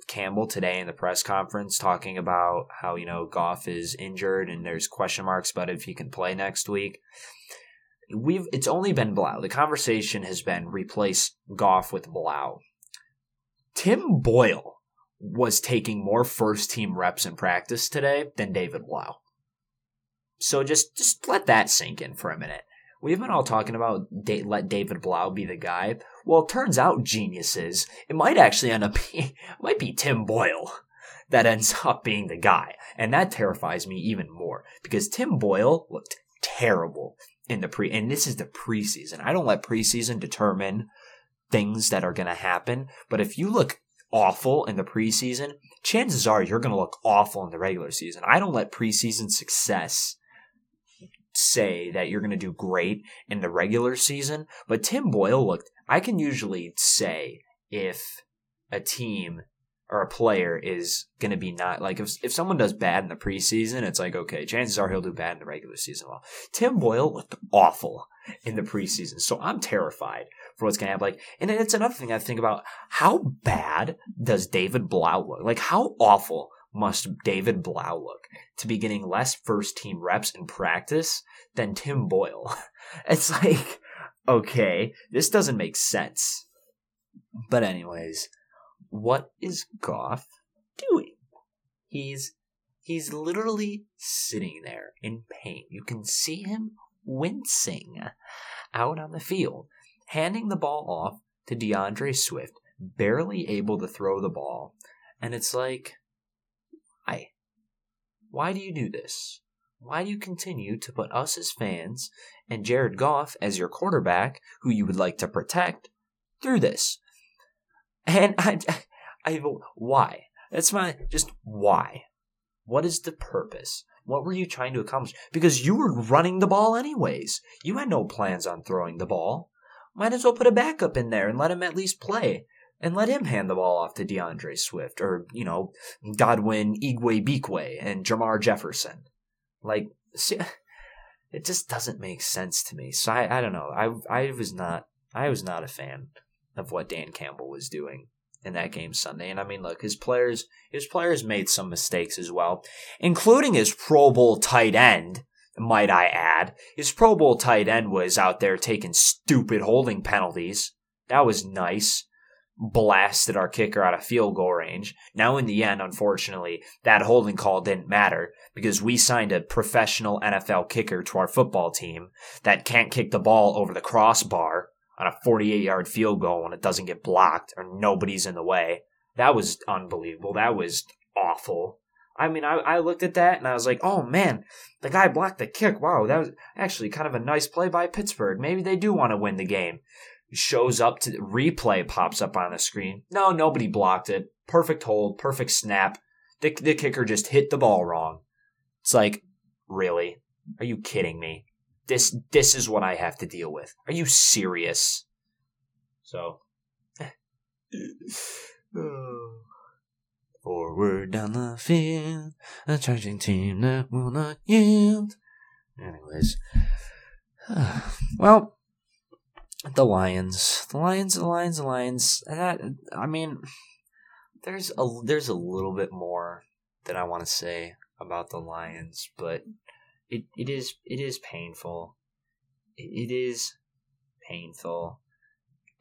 Campbell today in the press conference talking about how, you know, Goff is injured and there's question marks about if he can play next week. We've it's only been Blough. The conversation has been replace Goff with Blough. Tim Boyle was taking more first team reps in practice today than David Blough. So just just let that sink in for a minute. We've been all talking about let David Blough be the guy. Well, it turns out geniuses. It might actually end up being, might be Tim Boyle that ends up being the guy, and that terrifies me even more because Tim Boyle looked terrible in the pre. And this is the preseason. I don't let preseason determine things that are going to happen. But if you look awful in the preseason, chances are you're going to look awful in the regular season. I don't let preseason success say that you're going to do great in the regular season, but Tim Boyle looked, I can usually say if a team or a player is going to be not like if if someone does bad in the preseason, it's like okay, chances are he'll do bad in the regular season. Well, Tim Boyle looked awful in the preseason, so I'm terrified for what's going to happen. Like, and it's another thing I think about: how bad does David Blough look? Like, how awful must David Blough look to be getting less first team reps in practice than Tim Boyle? it's like, okay, this doesn't make sense. But anyways, what is Goff doing? He's He's literally sitting there in pain. You can see him wincing out on the field, handing the ball off to D'Andre Swift, barely able to throw the ball. And it's like? Why do you do this? Why do you continue to put us as fans and Jared Goff as your quarterback, who you would like to protect, through this? And I, I, why? That's my, just why? What is the purpose? What were you trying to accomplish? Because you were running the ball anyways. You had no plans on throwing the ball. Might as well put a backup in there and let him at least play. And let him hand the ball off to D'Andre Swift or, you know, Godwin Igwebuike and Jermar Jefferson. Like, see, it just doesn't make sense to me. So I, I don't know. I, I was not, I was not a fan of what Dan Campbell was doing in that game Sunday. And I mean, look, his players his players made some mistakes as well, including his Pro Bowl tight end. Might I add, his Pro Bowl tight end was out there taking stupid holding penalties. That was nice. Blasted our kicker out of field goal range. Now, in the end, unfortunately, that holding call didn't matter because we signed a professional NFL kicker to our football team that can't kick the ball over the crossbar on a 48 yard field goal when it doesn't get blocked or nobody's in the way. That was unbelievable. That was awful. I mean, I, I looked at that and I was like, oh man, the guy blocked the kick. Wow, that was actually kind of a nice play by Pittsburgh. Maybe they do want to win the game. Shows up to replay pops up on the screen. No, nobody blocked it. Perfect hold, perfect snap. The, the kicker just hit the ball wrong. It's like, really? Are you kidding me? This this is what I have to deal with. Are you serious? So Forward down the field, a charging team that will not yield. Anyways, well, the Lions, the Lions, the Lions, the Lions. That I mean, there's a there's a little bit more that I want to say about the Lions, but it, it is it is painful. It, it is painful,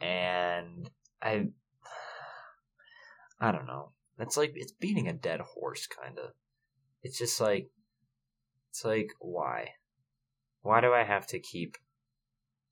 and I I don't know. It's like it's beating a dead horse, kind of. It's just like it's like why, why do I have to keep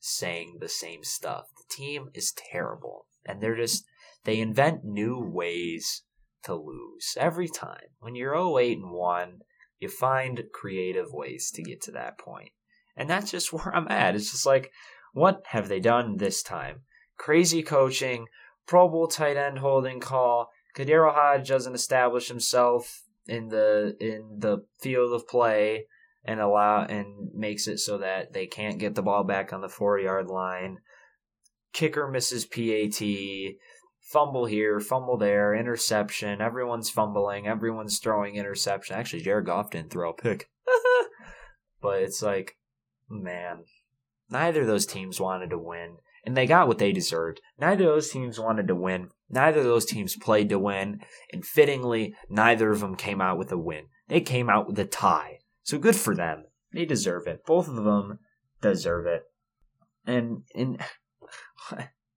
saying the same stuff? The team is terrible, and they're just they invent new ways to lose every time. When you're 08 and 1, you find creative ways to get to that point. And that's just where I'm at. It's just like, what have they done this time? Crazy coaching, Pro Bowl tight end holding call. KhaDarel Hodge doesn't establish himself in the in the field of play and allow mm-hmm. and makes it so that they can't get the ball back on the four yard line. Kicker misses PAT fumble here, fumble there, interception. Everyone's fumbling. Everyone's throwing interception. Actually, Jared Goff didn't throw a pick. but it's like, man, neither of those teams wanted to win, and they got what they deserved. Neither of those teams wanted to win. Neither of those teams played to win, and fittingly, neither of them came out with a win. They came out with a tie. So good for them. They deserve it. Both of them deserve it. And and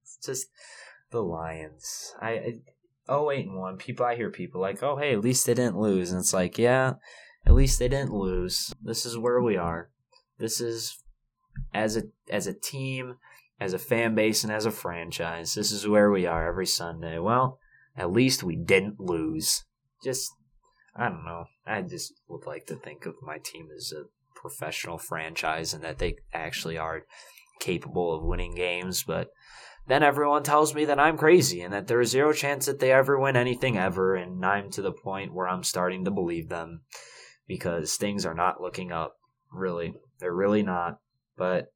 it's just the Lions. I, I oh eight and one. People, I hear people like, oh hey, at least they didn't lose, and it's like, yeah, at least they didn't lose. This is where we are. This is as a as a team, as a fan base, and as a franchise. This is where we are every Sunday. Well, at least we didn't lose. Just I don't know. I just would like to think of my team as a professional franchise and that they actually are capable of winning games, but then everyone tells me that I'm crazy and that there is zero chance that they ever win anything ever. And I'm to the point where I'm starting to believe them because things are not looking up. Really, they're really not. But,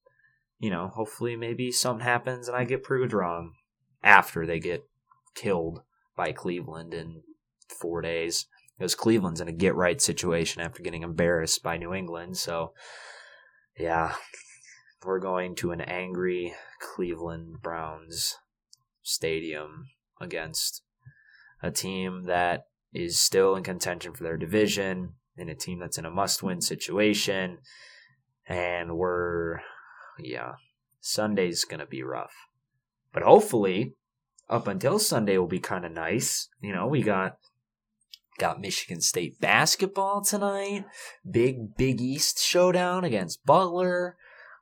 you know, hopefully maybe something happens and I get proved wrong after they get killed by Cleveland in four days. Because Cleveland's in a get right situation after getting embarrassed by New England. So, yeah, we're going to an angry Cleveland Browns stadium against a team that is still in contention for their division and a team that's in a must win situation. And we're, yeah, Sunday's going to be rough. But hopefully, up until Sunday will be kind of nice. You know, we got Got Michigan State basketball tonight. Big Big East showdown against Butler.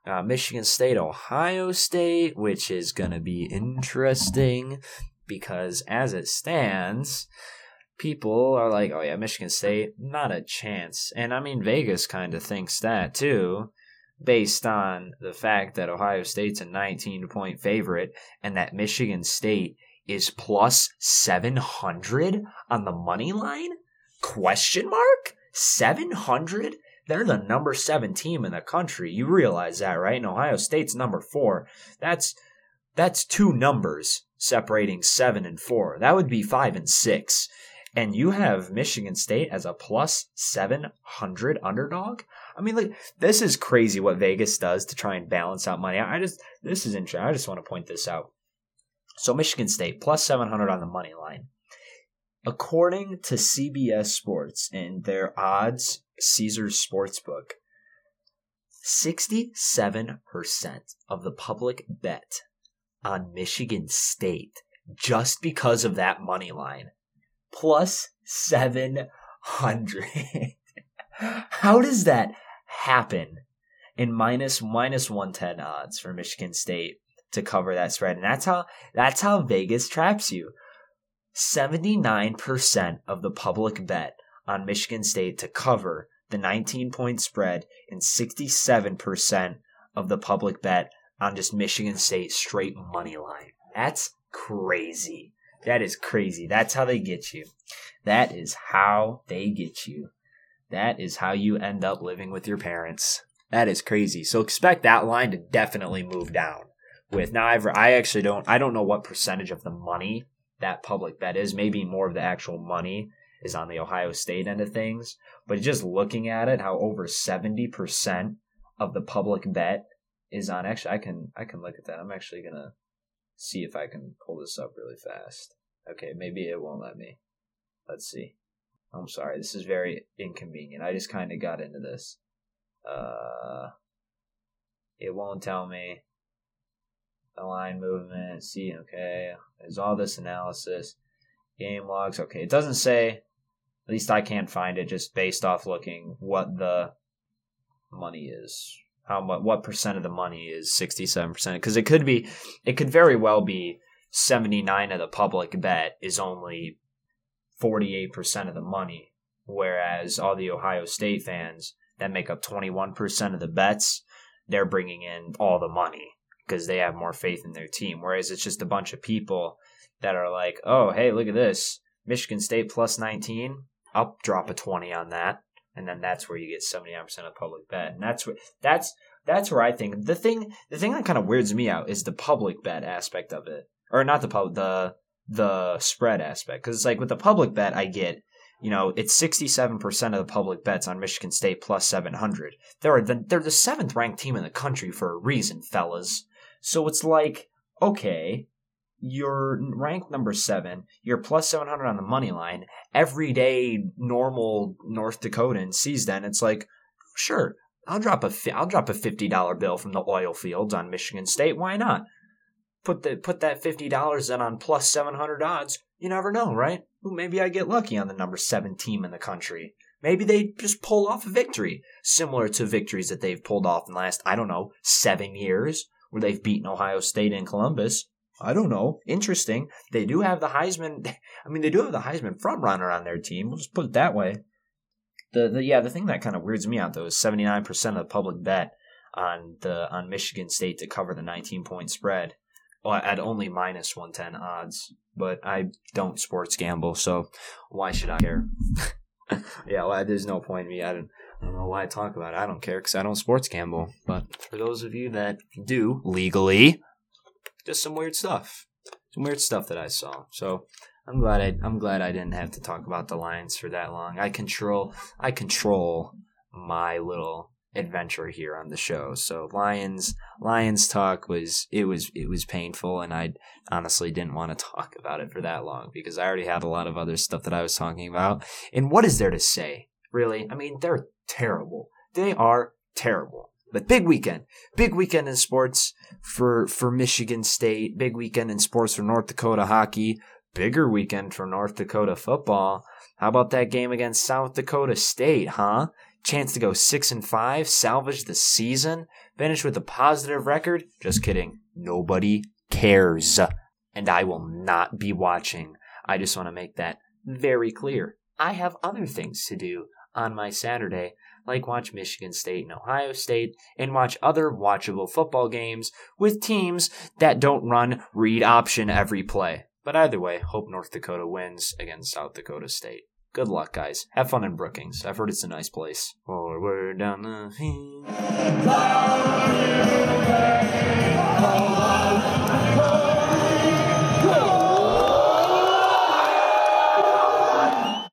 Uh, Michigan State, Ohio State, which is going to be interesting because as it stands, people are like, oh yeah, Michigan State, not a chance. And I mean, Vegas kind of thinks that too, based on the fact that Ohio State's a 19 point favorite and that Michigan State is plus 700 on the money line? Question mark? 700? They're the number seven team in the country. You realize that, right? And Ohio State's number four. That's that's two numbers separating seven and four. That would be five and six. And you have Michigan State as a plus 700 underdog. I mean, like, this is crazy what Vegas does to try and balance out money. I just, this is interesting. I just want to point this out. So, Michigan State plus 700 on the money line. According to CBS Sports and their odds, Caesars Sportsbook, 67% of the public bet on Michigan State just because of that money line. Plus 700. How does that happen in minus minus 110 odds for Michigan State to cover that spread? And that's how that's how Vegas traps you. 79% of the public bet on Michigan State to cover the 19 point spread and 67% of the public bet on just Michigan State straight money line. That's crazy. That is crazy. That's how they get you. That is how they get you. That is how you end up living with your parents. That is crazy. So expect that line to definitely move down. With now, I've, I actually don't. I don't know what percentage of the money that public bet is. Maybe more of the actual money is on the Ohio State end of things. But just looking at it, how over seventy percent of the public bet is on. Actually, I can I can look at that. I'm actually gonna see if I can pull this up really fast. Okay, maybe it won't let me. Let's see. I'm sorry, this is very inconvenient. I just kind of got into this. Uh, it won't tell me the line movement. See, okay, there's all this analysis, game logs. Okay, it doesn't say. At least I can't find it just based off looking what the money is. How much? What percent of the money is sixty-seven percent? Because it could be, it could very well be seventy-nine of the public bet is only 48% of the money, whereas all the Ohio State fans that make up 21% of the bets, they're bringing in all the money because they have more faith in their team. Whereas it's just a bunch of people that are like, oh, hey, look at this. Michigan State plus 19. I'll drop a 20 on that. And then that's where you get 79% of the public bet. And that's where, that's, that's where I think the thing, the thing that kind of weirds me out is the public bet aspect of it. Or not the public, the, the spread aspect because it's like with the public bet I get you know it's 67% of the public bets on Michigan State plus 700 they're the, they're the seventh ranked team in the country for a reason fellas so it's like okay you're ranked number seven you're plus 700 on the money line everyday normal North Dakotan sees that and it's like sure I'll drop a I'll drop a $50 bill from the oil fields on Michigan State why not put the put that fifty dollars in on plus seven hundred odds. You never know, right? Maybe I get lucky on the number seven team in the country. Maybe they just pull off a victory, similar to victories that they've pulled off in the last, I don't know, seven years, where they've beaten Ohio State and Columbus. I don't know. Interesting. They do have the Heisman. I mean, they do have the Heisman front runner on their team. We'll just put it that way. The, the yeah, the thing that kind of weirds me out though is seventy nine percent of the public bet on the on Michigan State to cover the nineteen point spread uh, at only minus 110 odds, but I don't sports gamble, so why should I care? yeah, well, there's no point in me. I don't, I don't know why I talk about it. I don't care because I don't sports gamble. But for those of you that do legally, just some weird stuff, some weird stuff that I saw. So I'm glad I, I'm glad I didn't have to talk about the Lions for that long. I control, I control my little adventure here on the show. So Lions Lions talk was it was it was painful and I honestly didn't want to talk about it for that long because I already had a lot of other stuff that I was talking about. And what is there to say? Really? I mean, they're terrible. They are terrible. But big weekend. Big weekend in sports for for Michigan State. Big weekend in sports for North Dakota hockey. bigger weekend for North Dakota football. How about that game against South Dakota State, huh? Chance to go 6 and 5, salvage the season, finish with a positive record? Just kidding. Nobody cares. And I will not be watching. I just want to make that very clear. I have other things to do on my Saturday, like watch Michigan State and Ohio State, and watch other watchable football games with teams that don't run read option every play. But either way, hope North Dakota wins against South Dakota State. Good luck, guys. Have fun in Brookings. I've heard it's a nice place. Forward down the hill.